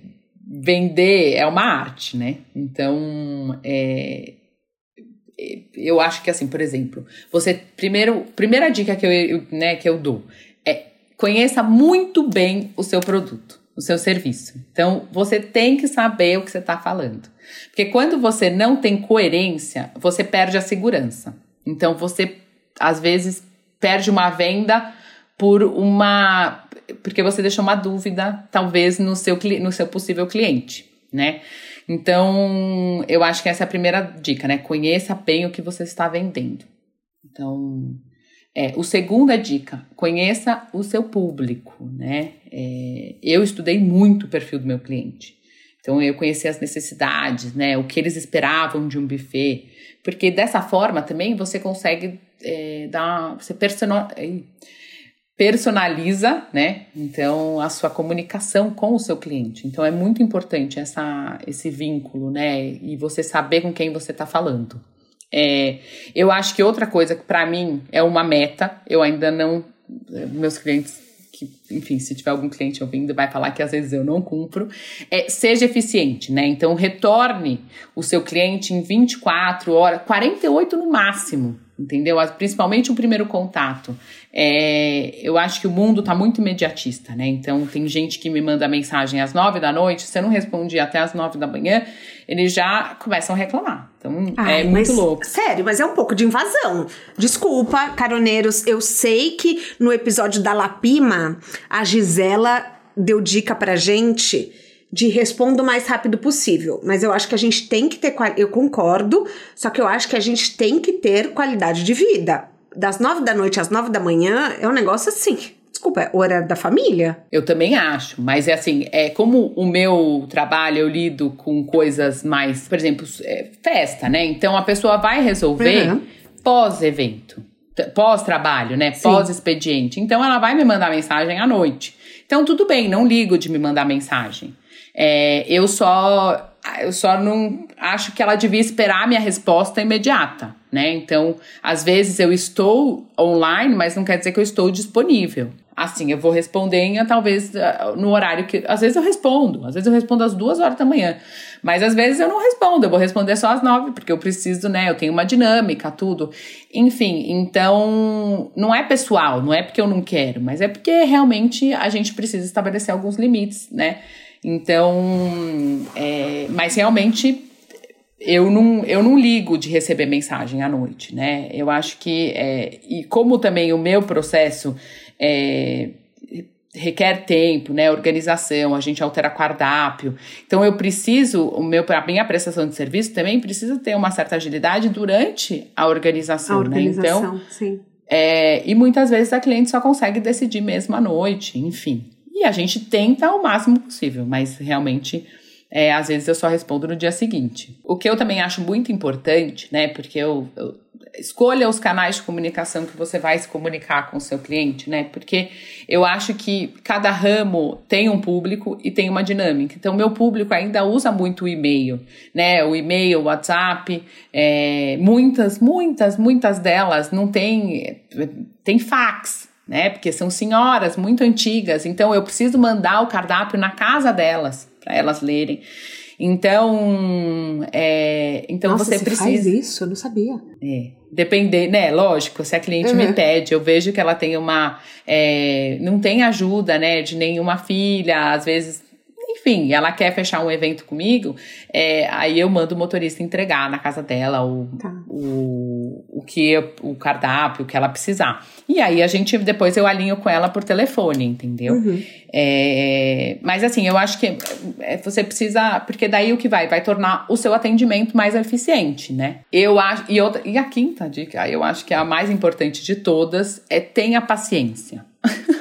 S2: vender é uma arte, né? Então, é, eu acho que assim, por exemplo, você primeiro, primeira dica que eu, né, que eu dou é conheça muito bem o seu produto, o seu serviço. Então, você tem que saber o que você está falando. Porque quando você não tem coerência, você perde a segurança. Então, você às vezes perde uma venda por uma porque você deixou uma dúvida, talvez no seu no seu possível cliente, né? Então, eu acho que essa é a primeira dica, né? Conheça bem o que você está vendendo. Então, é, o segunda dica, conheça o seu público, né? É, eu estudei muito o perfil do meu cliente. Então, eu conheci as necessidades, né? O que eles esperavam de um buffet. Porque dessa forma também você consegue é, dar. Você personaliza personaliza, né? Então, a sua comunicação com o seu cliente. Então, é muito importante essa, esse vínculo, né? E você saber com quem você está falando. É, eu acho que outra coisa que para mim é uma meta, eu ainda não. Meus clientes que, enfim, se tiver algum cliente ouvindo, vai falar que às vezes eu não cumpro, é seja eficiente, né? Então, retorne o seu cliente em 24 horas, 48 no máximo, entendeu? Principalmente o primeiro contato. É, eu acho que o mundo está muito imediatista, né? Então, tem gente que me manda mensagem às nove da noite, se eu não respondi até às nove da manhã, eles já começam a reclamar. Então, Ai, é muito
S1: mas,
S2: louco.
S1: Sério, mas é um pouco de invasão. Desculpa, caroneiros, eu sei que no episódio da Lapima, a Gisela deu dica pra gente de respondo o mais rápido possível. Mas eu acho que a gente tem que ter. Eu concordo, só que eu acho que a gente tem que ter qualidade de vida. Das nove da noite às nove da manhã é um negócio assim. Desculpa, é horário da família?
S2: Eu também acho, mas é assim, é como o meu trabalho eu lido com coisas mais, por exemplo, é, festa, né? Então a pessoa vai resolver uhum. pós-evento, pós-trabalho, né? Pós-expediente. Então ela vai me mandar mensagem à noite. Então tudo bem, não ligo de me mandar mensagem. É, eu só eu só não acho que ela devia esperar a minha resposta imediata, né? Então, às vezes eu estou online, mas não quer dizer que eu estou disponível. Assim, eu vou responder em, talvez ah, no horário que. Às vezes eu respondo, às vezes eu respondo às duas horas da manhã. Mas às vezes eu não respondo, eu vou responder só às nove, porque eu preciso, né? Eu tenho uma dinâmica, tudo. Enfim, então não é pessoal, não é porque eu não quero, mas é porque realmente a gente precisa estabelecer alguns limites, né? Então, é, mas realmente eu não, eu não ligo de receber mensagem à noite, né? Eu acho que, é, e como também o meu processo é, requer tempo, né? Organização, a gente altera cardápio. Então eu preciso, o meu, a minha prestação de serviço também precisa ter uma certa agilidade durante a organização, a organização né? Então, sim. É, e muitas vezes a cliente só consegue decidir mesmo à noite, enfim. E a gente tenta o máximo possível, mas realmente é, às vezes eu só respondo no dia seguinte. O que eu também acho muito importante, né? Porque eu, eu escolha os canais de comunicação que você vai se comunicar com o seu cliente, né? Porque eu acho que cada ramo tem um público e tem uma dinâmica. Então, meu público ainda usa muito o e-mail, né? O e-mail, o WhatsApp, é, muitas, muitas, muitas delas não tem, tem fax, né? Porque são senhoras muito antigas, então eu preciso mandar o cardápio na casa delas para elas lerem. Então, é, então
S3: Nossa,
S2: você,
S3: você
S2: precisa.
S3: faz isso? Eu não sabia.
S2: É, depender, né? Lógico, se a cliente uhum. me pede, eu vejo que ela tem uma. É, não tem ajuda, né? De nenhuma filha, às vezes enfim, ela quer fechar um evento comigo, é, aí eu mando o motorista entregar na casa dela o, tá. o, o que o cardápio, o que ela precisar. E aí a gente depois eu alinho com ela por telefone, entendeu? Uhum. É, mas assim, eu acho que é, você precisa, porque daí o que vai vai tornar o seu atendimento mais eficiente, né? Eu acho e, outra, e a quinta dica, eu acho que é a mais importante de todas é tenha paciência.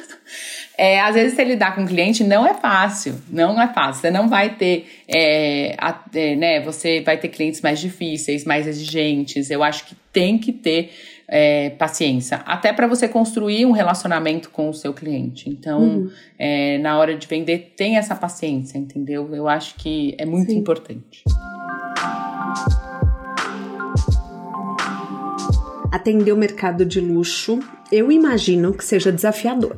S2: É, às vezes, você lidar com cliente não é fácil, não é fácil. Você não vai ter, é, a, é, né? Você vai ter clientes mais difíceis, mais exigentes. Eu acho que tem que ter é, paciência, até para você construir um relacionamento com o seu cliente. Então, uhum. é, na hora de vender, tem essa paciência, entendeu? Eu acho que é muito Sim. importante.
S3: Atender o mercado de luxo, eu imagino que seja desafiador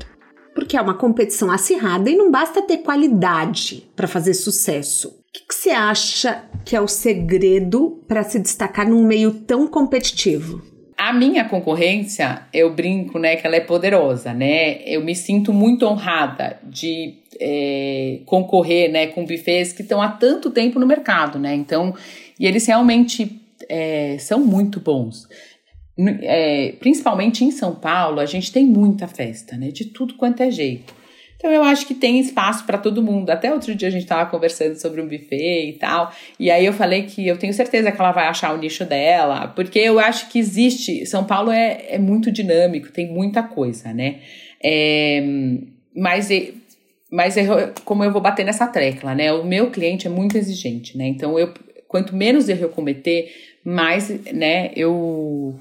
S3: porque é uma competição acirrada e não basta ter qualidade para fazer sucesso. O que, você acha que é o segredo para se destacar num meio tão competitivo?
S2: A minha concorrência, eu brinco, né, que ela é poderosa, né? Eu me sinto muito honrada de é, concorrer, né, com bufês que estão há tanto tempo no mercado, né? Então, e eles realmente é, são muito bons é, principalmente em São Paulo, a gente tem muita festa, né? De tudo quanto é jeito. Então eu acho que tem espaço para todo mundo. Até outro dia a gente estava conversando sobre um buffet e tal. E aí eu falei que eu tenho certeza que ela vai achar o nicho dela, porque eu acho que existe. São Paulo é, é muito dinâmico, tem muita coisa, né? É, mas mas eu, como eu vou bater nessa tecla, né? O meu cliente é muito exigente, né? Então eu quanto menos erro eu cometer, mais, né, eu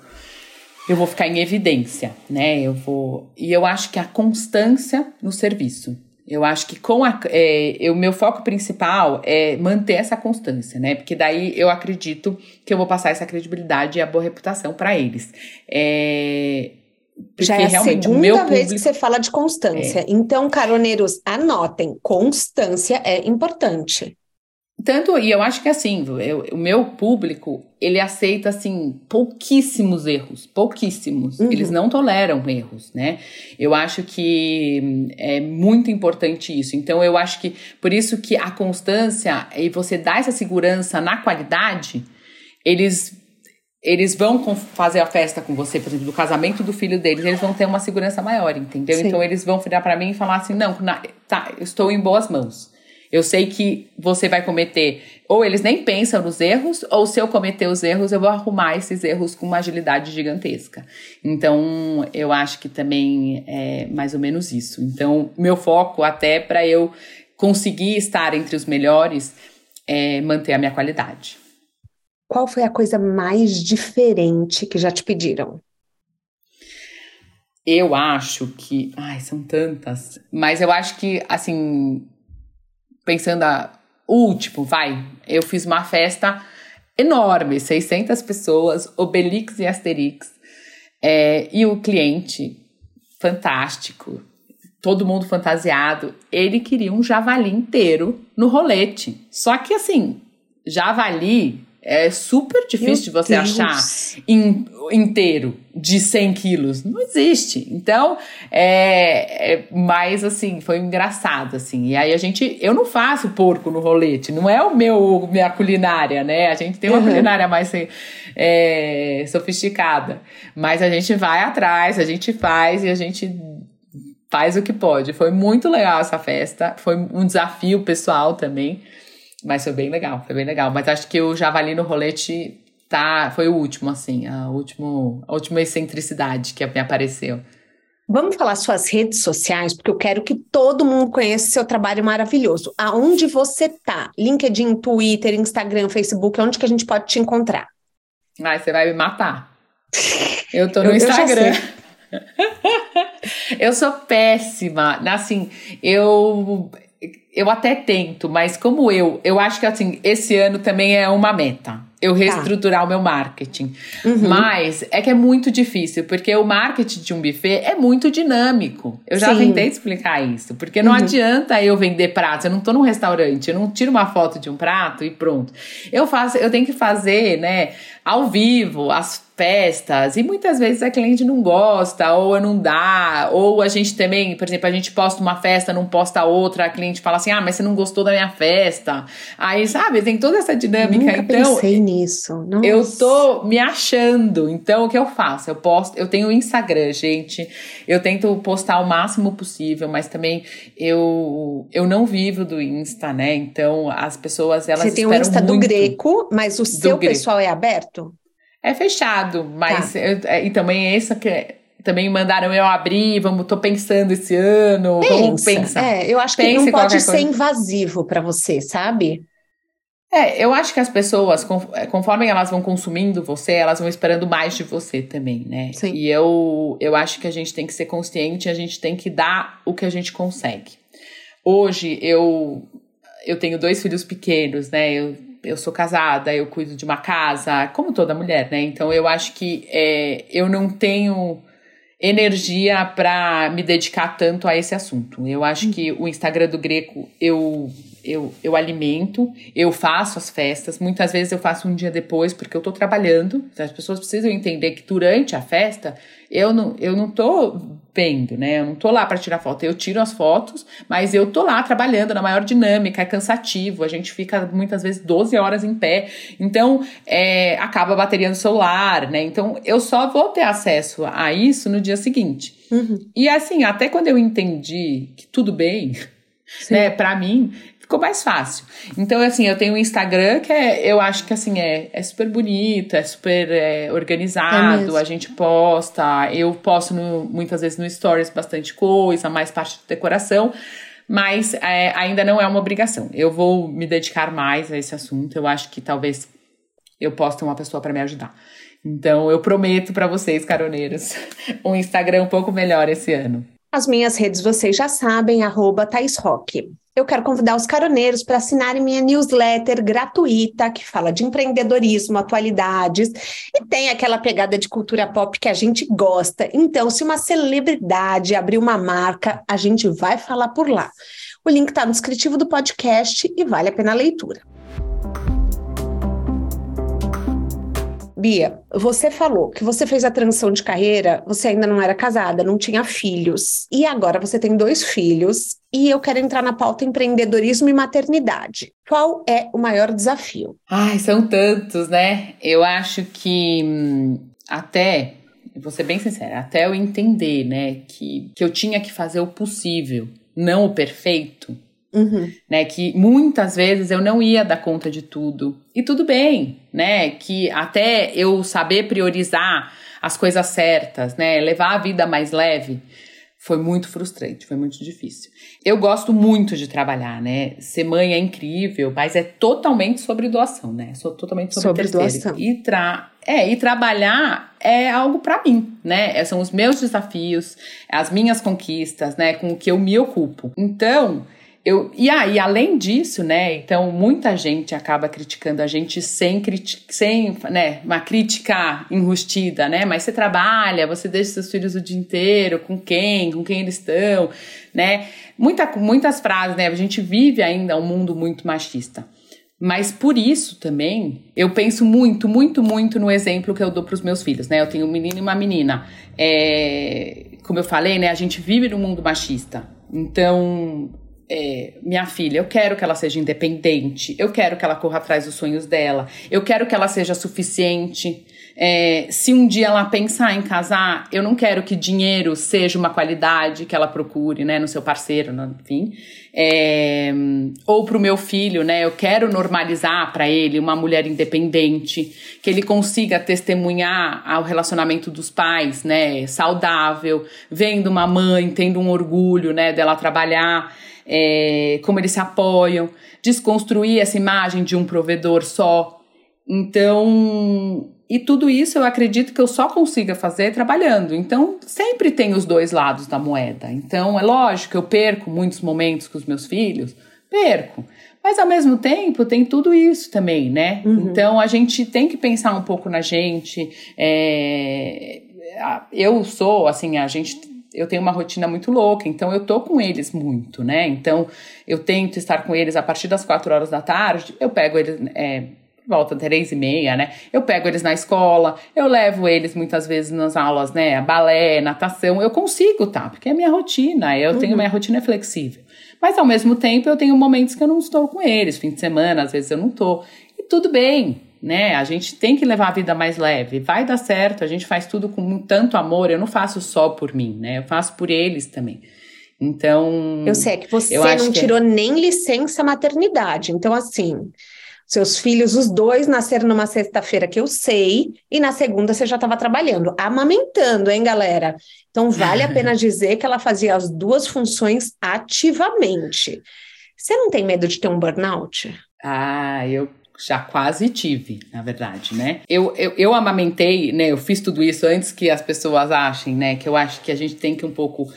S2: eu vou ficar em evidência, né? Eu vou. E eu acho que a constância no serviço. Eu acho que com a, é, o meu foco principal é manter essa constância, né? Porque daí eu acredito que eu vou passar essa credibilidade e a boa reputação para eles. É,
S1: Já é a segunda vez público... que você fala de constância. É. Então, caroneiros, anotem: constância é importante.
S2: Tanto, e eu acho que assim, eu, o meu público, ele aceita, assim, pouquíssimos erros, pouquíssimos. Uhum. Eles não toleram erros, né? Eu acho que é muito importante isso. Então, eu acho que, por isso que a constância e você dar essa segurança na qualidade, eles eles vão fazer a festa com você, por exemplo, do casamento do filho deles, eles vão ter uma segurança maior, entendeu? Sim. Então eles vão virar para mim e falar assim: não, na, tá, estou em boas mãos. Eu sei que você vai cometer, ou eles nem pensam nos erros, ou se eu cometer os erros, eu vou arrumar esses erros com uma agilidade gigantesca. Então, eu acho que também é mais ou menos isso. Então, meu foco, até para eu conseguir estar entre os melhores, é manter a minha qualidade.
S1: Qual foi a coisa mais diferente que já te pediram?
S2: Eu acho que. Ai, são tantas. Mas eu acho que, assim, pensando a último, vai, eu fiz uma festa enorme, 600 pessoas, Obelix e Asterix, é, e o cliente, fantástico, todo mundo fantasiado, ele queria um javali inteiro no rolete. Só que assim, javali é super difícil de você Deus. achar in, inteiro de 100 quilos. Não existe. Então, é, é mais assim, foi engraçado, assim. E aí a gente, eu não faço porco no rolete, não é o meu, minha culinária, né? A gente tem uma uhum. culinária mais é, sofisticada. Mas a gente vai atrás, a gente faz e a gente faz o que pode. Foi muito legal essa festa, foi um desafio pessoal também. Mas foi bem legal, foi bem legal. Mas acho que o Javali no rolete tá, foi o último, assim, a, último, a última excentricidade que me apareceu.
S1: Vamos falar suas redes sociais, porque eu quero que todo mundo conheça seu trabalho maravilhoso. Aonde você tá? LinkedIn, Twitter, Instagram, Facebook, onde que a gente pode te encontrar?
S2: Ai, você vai me matar. Eu tô no eu, Instagram. Eu, eu sou péssima. Assim, eu eu até tento, mas como eu, eu acho que assim, esse ano também é uma meta eu tá. reestruturar tá. o meu marketing. Uhum. Mas é que é muito difícil, porque o marketing de um buffet é muito dinâmico. Eu já Sim. tentei explicar isso, porque não uhum. adianta eu vender pratos, eu não tô num restaurante, eu não tiro uma foto de um prato e pronto. Eu faço, eu tenho que fazer, né, ao vivo, as festas, e muitas vezes a cliente não gosta, ou não dá, ou a gente também, por exemplo, a gente posta uma festa, não posta outra, a cliente fala assim: "Ah, mas você não gostou da minha festa". Aí, sabe, tem toda essa dinâmica,
S3: Nunca
S2: então
S3: pensei nisso. Nossa.
S2: Eu tô me achando. Então, o que eu faço? Eu posto, eu tenho o Instagram, gente. Eu tento postar o máximo possível, mas também eu eu não vivo do Insta, né? Então, as pessoas elas
S3: Você tem o Insta do Greco, mas o seu pessoal é aberto?
S2: É fechado, mas tá. eu, é, e também é isso que também mandaram eu abrir, vamos, tô pensando esse ano, Pensa. vamos pensar.
S3: É, eu acho que não pode ser invasivo para você, sabe?
S2: É, eu acho que as pessoas, é, conforme elas vão consumindo você, elas vão esperando mais de você também, né? Sim. E eu, eu acho que a gente tem que ser consciente, a gente tem que dar o que a gente consegue. Hoje, eu, eu tenho dois filhos pequenos, né? Eu, eu sou casada, eu cuido de uma casa, como toda mulher, né? Então, eu acho que é, eu não tenho energia para me dedicar tanto a esse assunto. Eu acho hum. que o Instagram do Greco eu eu, eu alimento, eu faço as festas, muitas vezes eu faço um dia depois porque eu tô trabalhando. As pessoas precisam entender que durante a festa eu não, eu não tô vendo, né? Eu não tô lá para tirar foto. Eu tiro as fotos, mas eu tô lá trabalhando na maior dinâmica, é cansativo. A gente fica muitas vezes 12 horas em pé. Então, é, acaba a bateria no celular, né? Então, eu só vou ter acesso a isso no dia seguinte. Uhum. E assim, até quando eu entendi que tudo bem, Sim. né? Para mim, ficou mais fácil. Então, assim, eu tenho um Instagram que é, eu acho que assim, é, é super bonito, é super é, organizado, é a gente posta, eu posto no, muitas vezes no Stories bastante coisa, mais parte de decoração. Mas é, ainda não é uma obrigação. Eu vou me dedicar mais a esse assunto. Eu acho que talvez eu possa ter uma pessoa para me ajudar. Então, eu prometo para vocês, caroneiros, um Instagram um pouco melhor esse ano.
S3: As minhas redes vocês já sabem, arroba Thais eu quero convidar os caroneiros para assinarem minha newsletter gratuita, que fala de empreendedorismo, atualidades, e tem aquela pegada de cultura pop que a gente gosta. Então, se uma celebridade abrir uma marca, a gente vai falar por lá. O link está no descritivo do podcast e vale a pena a leitura. Bia, você falou que você fez a transição de carreira, você ainda não era casada, não tinha filhos. E agora você tem dois filhos e eu quero entrar na pauta empreendedorismo e maternidade. Qual é o maior desafio?
S2: Ai, são tantos, né? Eu acho que hum, até, vou ser bem sincera, até eu entender, né, que, que eu tinha que fazer o possível, não o perfeito Uhum. Né, que muitas vezes eu não ia dar conta de tudo. E tudo bem, né? Que até eu saber priorizar as coisas certas, né? Levar a vida mais leve, foi muito frustrante, foi muito difícil. Eu gosto muito de trabalhar, né? Ser mãe é incrível, mas é totalmente sobre doação, né? Sou totalmente sobre, sobre doação. E, tra é, e trabalhar é algo para mim, né? É, são os meus desafios, as minhas conquistas, né? Com o que eu me ocupo. Então, eu, e aí, ah, além disso, né? Então, muita gente acaba criticando a gente sem, sem né, uma crítica enrustida, né? Mas você trabalha, você deixa seus filhos o dia inteiro, com quem, com quem eles estão, né? Muita, muitas frases, né? A gente vive ainda um mundo muito machista. Mas por isso também, eu penso muito, muito, muito no exemplo que eu dou para os meus filhos, né? Eu tenho um menino e uma menina. É, como eu falei, né? A gente vive num mundo machista. Então, é, minha filha, eu quero que ela seja independente, eu quero que ela corra atrás dos sonhos dela, eu quero que ela seja suficiente. É, se um dia ela pensar em casar, eu não quero que dinheiro seja uma qualidade que ela procure, né, no seu parceiro, enfim. É, ou para o meu filho, né, eu quero normalizar para ele uma mulher independente, que ele consiga testemunhar o relacionamento dos pais, né, saudável, vendo uma mãe, tendo um orgulho, né, dela trabalhar é, como eles se apoiam, desconstruir essa imagem de um provedor só. Então, e tudo isso eu acredito que eu só consiga fazer trabalhando. Então, sempre tem os dois lados da moeda. Então, é lógico, eu perco muitos momentos com os meus filhos, perco. Mas ao mesmo tempo tem tudo isso também, né? Uhum. Então a gente tem que pensar um pouco na gente. É... Eu sou, assim, a gente eu tenho uma rotina muito louca, então eu tô com eles muito, né? Então eu tento estar com eles a partir das quatro horas da tarde, eu pego eles. É, volta três e meia, né? Eu pego eles na escola, eu levo eles muitas vezes nas aulas, né? Balé, natação, eu consigo, tá? Porque é minha rotina, eu uhum. tenho minha rotina flexível. Mas ao mesmo tempo eu tenho momentos que eu não estou com eles, fim de semana, às vezes eu não tô. E tudo bem, né? A gente tem que levar a vida mais leve. Vai dar certo, a gente faz tudo com tanto amor. Eu não faço só por mim, né? Eu faço por eles também. Então.
S1: Eu sei que você não tirou é... nem licença maternidade. Então, assim, seus filhos, os dois, nasceram numa sexta-feira que eu sei, e na segunda você já estava trabalhando, amamentando, hein, galera? Então, vale a pena dizer que ela fazia as duas funções ativamente. Você não tem medo de ter um burnout?
S2: Ah, eu já quase tive, na verdade, né? Eu, eu, eu amamentei, né? Eu fiz tudo isso antes que as pessoas achem, né? Que eu acho que a gente tem que um pouco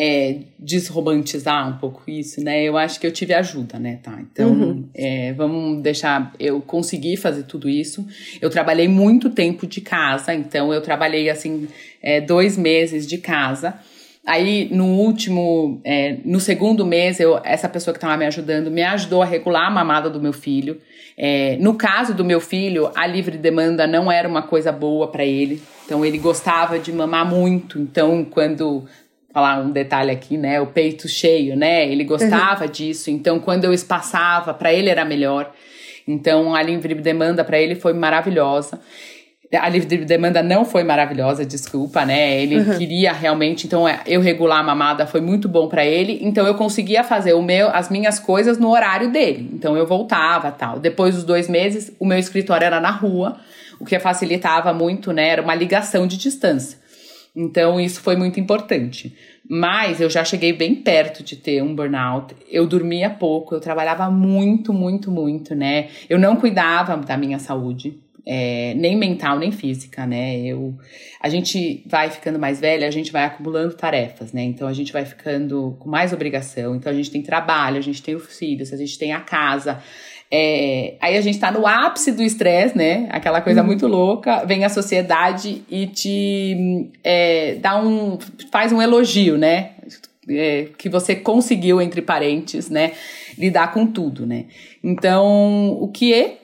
S2: é, desromantizar um pouco isso, né? Eu acho que eu tive ajuda, né, tá? Então, uhum. é, vamos deixar. Eu consegui fazer tudo isso. Eu trabalhei muito tempo de casa, então eu trabalhei assim é, dois meses de casa. Aí, no último, é, no segundo mês, eu, essa pessoa que estava me ajudando me ajudou a regular a mamada do meu filho. É, no caso do meu filho, a livre demanda não era uma coisa boa para ele. Então, ele gostava de mamar muito. Então, quando falar um detalhe aqui, né? O peito cheio, né? Ele gostava uhum. disso. Então, quando eu espaçava, para ele era melhor. Então, a livre demanda para ele foi maravilhosa. A livre demanda não foi maravilhosa, desculpa, né? Ele uhum. queria realmente, então é, eu regular a mamada foi muito bom para ele. Então eu conseguia fazer o meu, as minhas coisas no horário dele. Então eu voltava, tal. Depois dos dois meses, o meu escritório era na rua, o que facilitava muito, né? Era uma ligação de distância. Então isso foi muito importante. Mas eu já cheguei bem perto de ter um burnout. Eu dormia pouco, eu trabalhava muito, muito, muito, né? Eu não cuidava da minha saúde é, nem mental nem física, né? Eu, a gente vai ficando mais velha, a gente vai acumulando tarefas, né? Então a gente vai ficando com mais obrigação. Então a gente tem trabalho, a gente tem os filhos, a gente tem a casa. É, aí a gente tá no ápice do estresse, né? Aquela coisa uhum. muito louca. Vem a sociedade e te é, dá um. faz um elogio, né? É, que você conseguiu, entre parentes, né? Lidar com tudo, né? Então, o que é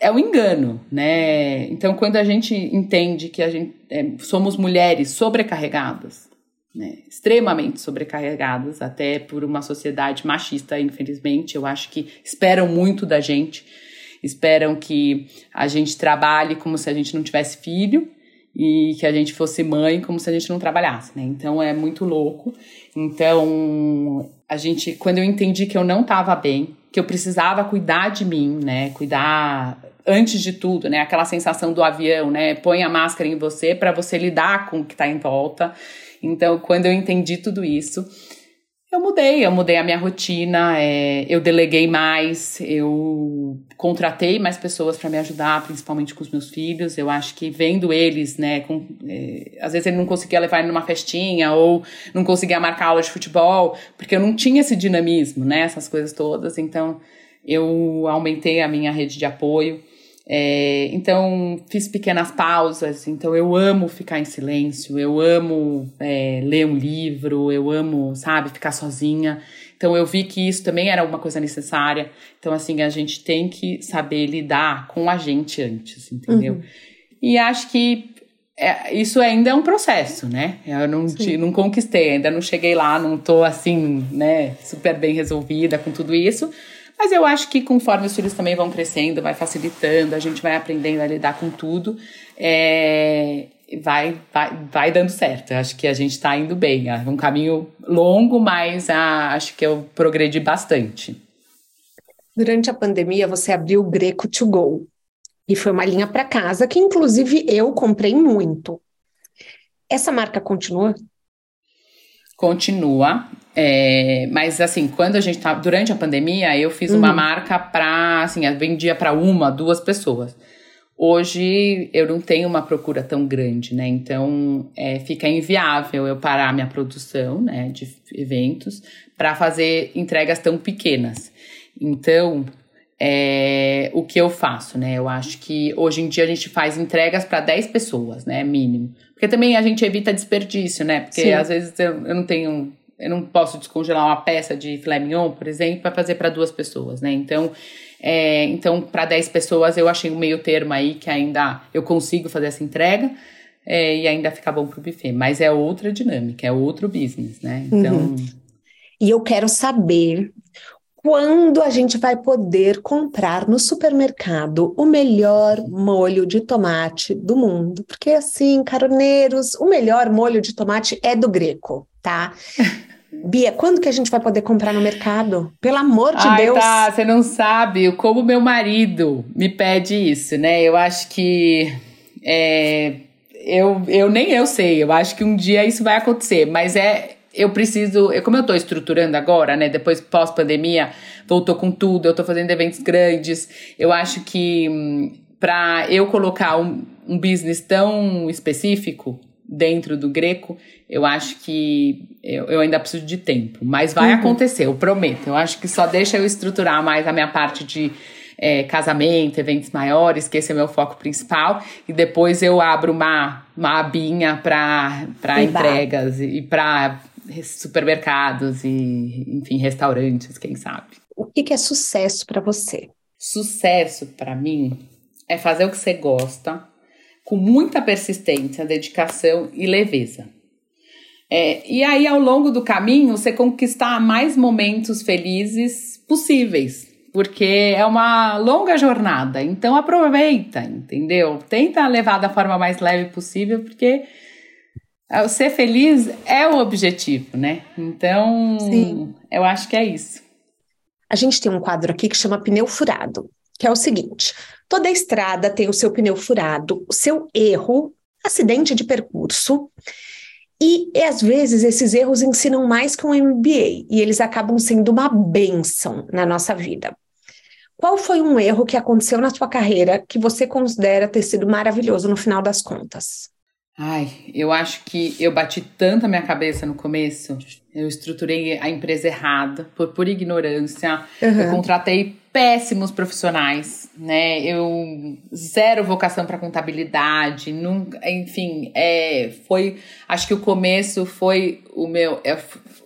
S2: é o um engano, né? Então, quando a gente entende que a gente é, somos mulheres sobrecarregadas, né? extremamente sobrecarregadas, até por uma sociedade machista, infelizmente, eu acho que esperam muito da gente, esperam que a gente trabalhe como se a gente não tivesse filho e que a gente fosse mãe como se a gente não trabalhasse, né? Então é muito louco. Então, a gente, quando eu entendi que eu não estava bem, que eu precisava cuidar de mim, né? Cuidar antes de tudo, né? Aquela sensação do avião, né? Põe a máscara em você para você lidar com o que está em volta. Então, quando eu entendi tudo isso, eu mudei, eu mudei a minha rotina, é, eu deleguei mais, eu contratei mais pessoas para me ajudar, principalmente com os meus filhos. Eu acho que vendo eles, né, com, é, às vezes ele não conseguia levar ele numa festinha ou não conseguia marcar aula de futebol, porque eu não tinha esse dinamismo, né, essas coisas todas. Então, eu aumentei a minha rede de apoio. É, então, fiz pequenas pausas. Então, eu amo ficar em silêncio, eu amo é, ler um livro, eu amo, sabe, ficar sozinha. Então, eu vi que isso também era uma coisa necessária. Então, assim, a gente tem que saber lidar com a gente antes, entendeu? Uhum. E acho que é, isso ainda é um processo, né? Eu não, te, não conquistei, ainda não cheguei lá, não tô assim, né, super bem resolvida com tudo isso. Mas eu acho que conforme os filhos também vão crescendo, vai facilitando, a gente vai aprendendo a lidar com tudo, é, vai, vai, vai dando certo. Eu acho que a gente está indo bem. É um caminho longo, mas ah, acho que eu progredi bastante.
S1: Durante a pandemia, você abriu o Greco to Go. E foi uma linha para casa que, inclusive, eu comprei muito. Essa marca continua?
S2: Continua. É, mas assim, quando a gente tá durante a pandemia, eu fiz uhum. uma marca para assim, eu vendia para uma, duas pessoas. Hoje eu não tenho uma procura tão grande, né? Então é, fica inviável eu parar minha produção, né, de eventos para fazer entregas tão pequenas. Então é, o que eu faço, né? Eu acho que hoje em dia a gente faz entregas para 10 pessoas, né? Mínimo. Porque também a gente evita desperdício, né? Porque Sim. às vezes eu, eu não tenho eu não posso descongelar uma peça de filé mignon, por exemplo, para fazer para duas pessoas, né? Então, é, então para 10 pessoas eu achei um meio termo aí que ainda eu consigo fazer essa entrega é, e ainda fica bom para o buffet. Mas é outra dinâmica, é outro business, né? Então. Uhum.
S1: E eu quero saber quando a gente vai poder comprar no supermercado o melhor molho de tomate do mundo. Porque assim, caroneiros, o melhor molho de tomate é do Greco, tá? Bia, quando que a gente vai poder comprar no mercado? Pelo amor de
S2: Ai,
S1: Deus.
S2: Tá, você não sabe como meu marido me pede isso, né? Eu acho que é, eu, eu nem eu sei. Eu acho que um dia isso vai acontecer, mas é eu preciso, como eu estou estruturando agora, né, depois pós-pandemia, voltou com tudo, eu estou fazendo eventos grandes, eu acho que hum, para eu colocar um, um business tão específico dentro do Greco, eu acho que eu, eu ainda preciso de tempo, mas vai uhum. acontecer, eu prometo. Eu acho que só deixa eu estruturar mais a minha parte de é, casamento, eventos maiores, que esse é meu foco principal, e depois eu abro uma, uma abinha para entregas e para supermercados e, enfim, restaurantes, quem sabe.
S1: O que, que é sucesso para você?
S2: Sucesso para mim é fazer o que você gosta, com muita persistência, dedicação e leveza. É, e aí, ao longo do caminho, você conquistar mais momentos felizes possíveis, porque é uma longa jornada. Então, aproveita, entendeu? Tenta levar da forma mais leve possível, porque é, ser feliz é o objetivo, né? Então, Sim. eu acho que é isso.
S1: A gente tem um quadro aqui que chama pneu furado, que é o seguinte: toda estrada tem o seu pneu furado, o seu erro, acidente de percurso. E, e às vezes esses erros ensinam mais que um MBA e eles acabam sendo uma benção na nossa vida. Qual foi um erro que aconteceu na sua carreira que você considera ter sido maravilhoso no final das contas?
S2: Ai, eu acho que eu bati tanto a minha cabeça no começo. Eu estruturei a empresa errada, por, por ignorância. Uhum. Eu contratei péssimos profissionais, né? Eu zero vocação para contabilidade, nunca, enfim, é, foi, acho que o começo foi o meu, é,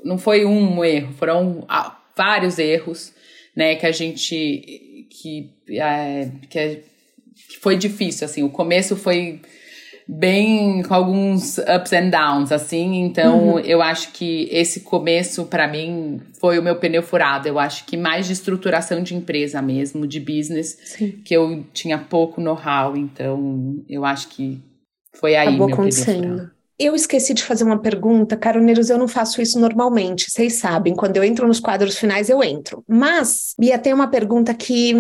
S2: não foi um erro, foram vários erros, né? Que a gente, que, é, que, é, que foi difícil, assim. O começo foi bem com alguns ups and downs, assim. Então, uhum. eu acho que esse começo, para mim, foi o meu pneu furado. Eu acho que mais de estruturação de empresa mesmo, de business, Sim. que eu tinha pouco know-how. Então, eu acho que foi aí Acabou meu acontecendo. pneu furado.
S1: Eu esqueci de fazer uma pergunta, caroneiros, eu não faço isso normalmente, vocês sabem, quando eu entro nos quadros finais eu entro. Mas, Bia, tem uma pergunta que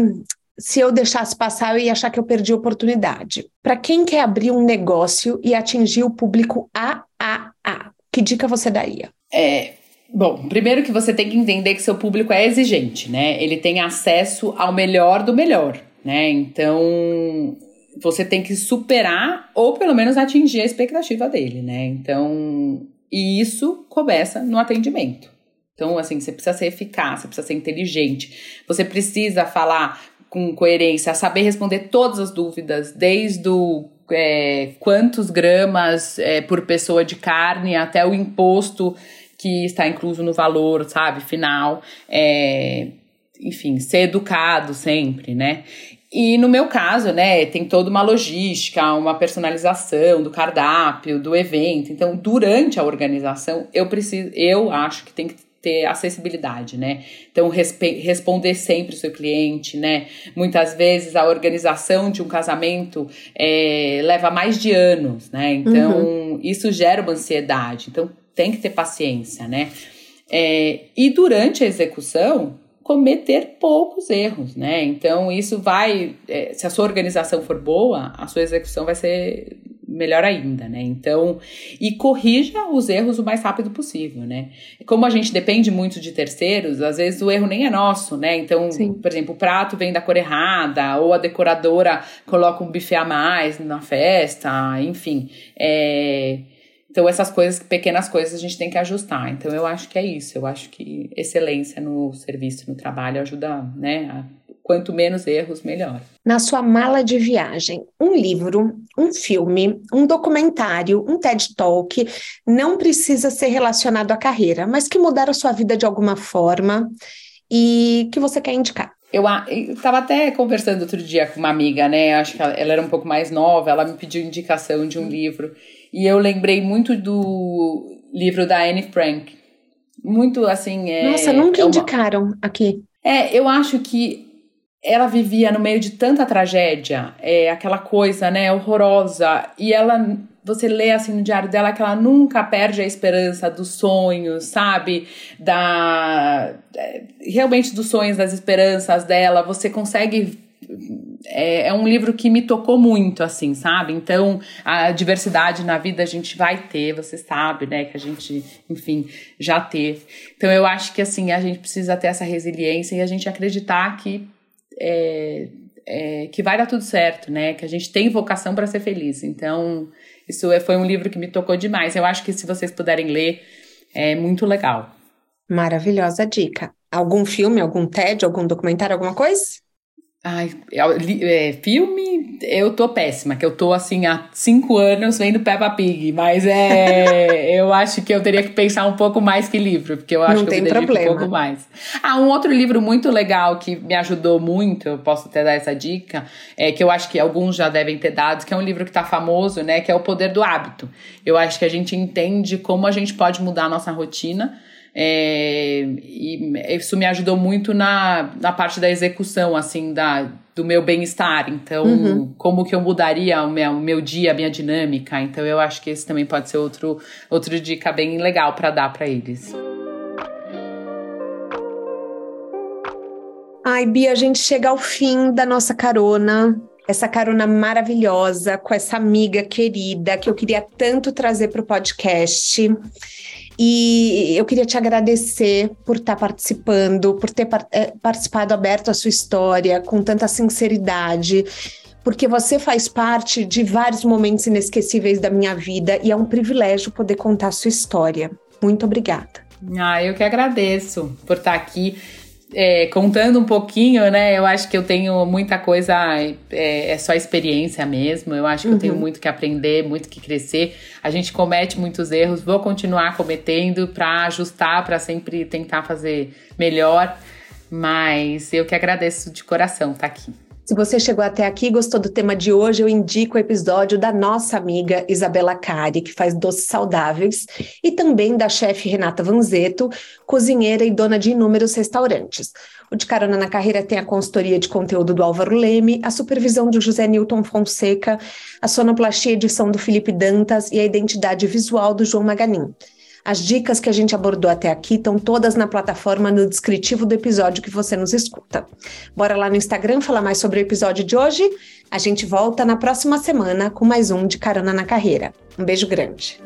S1: se eu deixasse passar, eu ia achar que eu perdi oportunidade. Para quem quer abrir um negócio e atingir o público AAA, que dica você daria?
S2: É, Bom, primeiro que você tem que entender que seu público é exigente, né? Ele tem acesso ao melhor do melhor, né? Então, você tem que superar ou pelo menos atingir a expectativa dele, né? Então, e isso começa no atendimento. Então, assim, você precisa ser eficaz, você precisa ser inteligente, você precisa falar com coerência, saber responder todas as dúvidas, desde o é, quantos gramas é, por pessoa de carne até o imposto que está incluso no valor, sabe, final. É, enfim, ser educado sempre, né? E no meu caso, né, tem toda uma logística, uma personalização do cardápio, do evento. Então, durante a organização, eu preciso, eu acho que tem que ter acessibilidade, né? Então, responder sempre o seu cliente, né? Muitas vezes a organização de um casamento é, leva mais de anos, né? Então, uhum. isso gera uma ansiedade. Então, tem que ter paciência, né? É, e durante a execução, cometer poucos erros, né? Então, isso vai, é, se a sua organização for boa, a sua execução vai ser melhor ainda, né? Então, e corrija os erros o mais rápido possível, né? Como a gente depende muito de terceiros, às vezes o erro nem é nosso, né? Então, Sim. por exemplo, o prato vem da cor errada, ou a decoradora coloca um buffet a mais na festa, enfim. É... Então, essas coisas, pequenas coisas, a gente tem que ajustar. Então, eu acho que é isso. Eu acho que excelência no serviço, no trabalho, ajuda, né? A, quanto menos erros, melhor.
S1: Na sua mala de viagem, um livro, um filme, um documentário, um TED Talk, não precisa ser relacionado à carreira, mas que mudaram a sua vida de alguma forma e que você quer indicar.
S2: Eu estava até conversando outro dia com uma amiga, né? Acho que ela, ela, era um pouco mais nova, ela me pediu indicação de um livro. E eu lembrei muito do livro da Anne Frank. Muito assim. É,
S1: Nossa, nunca é uma... indicaram aqui.
S2: É, eu acho que ela vivia no meio de tanta tragédia, é, aquela coisa, né, horrorosa. E ela, você lê assim no diário dela que ela nunca perde a esperança dos sonhos, sabe? Da. É, realmente dos sonhos, das esperanças dela. Você consegue é, é, um livro que me tocou muito, assim, sabe? Então, a diversidade na vida a gente vai ter, você sabe, né? Que a gente, enfim, já teve. Então, eu acho que, assim, a gente precisa ter essa resiliência e a gente acreditar que. É, é, que vai dar tudo certo, né? Que a gente tem vocação para ser feliz. Então, isso é, foi um livro que me tocou demais. Eu acho que se vocês puderem ler, é muito legal.
S1: Maravilhosa dica. Algum filme, algum TED, algum documentário, alguma coisa?
S2: Ai, é, filme, eu tô péssima, que eu tô assim há cinco anos vendo Peppa Pig, mas é, eu acho que eu teria que pensar um pouco mais que livro, porque eu acho Não que eu me problema. um pouco mais. Ah, um outro livro muito legal que me ajudou muito, eu posso até dar essa dica, é que eu acho que alguns já devem ter dado, que é um livro que tá famoso, né, que é O Poder do Hábito. Eu acho que a gente entende como a gente pode mudar a nossa rotina é, e isso me ajudou muito na, na parte da execução, assim, da, do meu bem-estar. Então, uhum. como que eu mudaria o meu, o meu dia, a minha dinâmica. Então, eu acho que esse também pode ser outro, outro dica bem legal para dar para eles.
S1: Ai, Bia, a gente chega ao fim da nossa carona essa carona maravilhosa com essa amiga querida que eu queria tanto trazer para o podcast. E eu queria te agradecer por estar tá participando, por ter eh, participado aberto a sua história com tanta sinceridade, porque você faz parte de vários momentos inesquecíveis da minha vida e é um privilégio poder contar sua história. Muito obrigada.
S2: Ah, eu que agradeço por estar aqui é, contando um pouquinho, né? Eu acho que eu tenho muita coisa, é, é só experiência mesmo. Eu acho que uhum. eu tenho uhum. muito que aprender, muito que crescer. A gente comete muitos erros, vou continuar cometendo para ajustar, para sempre tentar fazer melhor. Mas eu que agradeço de coração estar tá aqui.
S1: Se você chegou até aqui e gostou do tema de hoje, eu indico o episódio da nossa amiga Isabela Cari, que faz doces saudáveis, e também da chefe Renata Vanzeto, cozinheira e dona de inúmeros restaurantes. O De Carona na Carreira tem a consultoria de conteúdo do Álvaro Leme, a supervisão do José Newton Fonseca, a sonoplastia edição do Felipe Dantas e a identidade visual do João Maganin. As dicas que a gente abordou até aqui estão todas na plataforma no descritivo do episódio que você nos escuta. Bora lá no Instagram falar mais sobre o episódio de hoje? A gente volta na próxima semana com mais um de Carona na Carreira. Um beijo grande.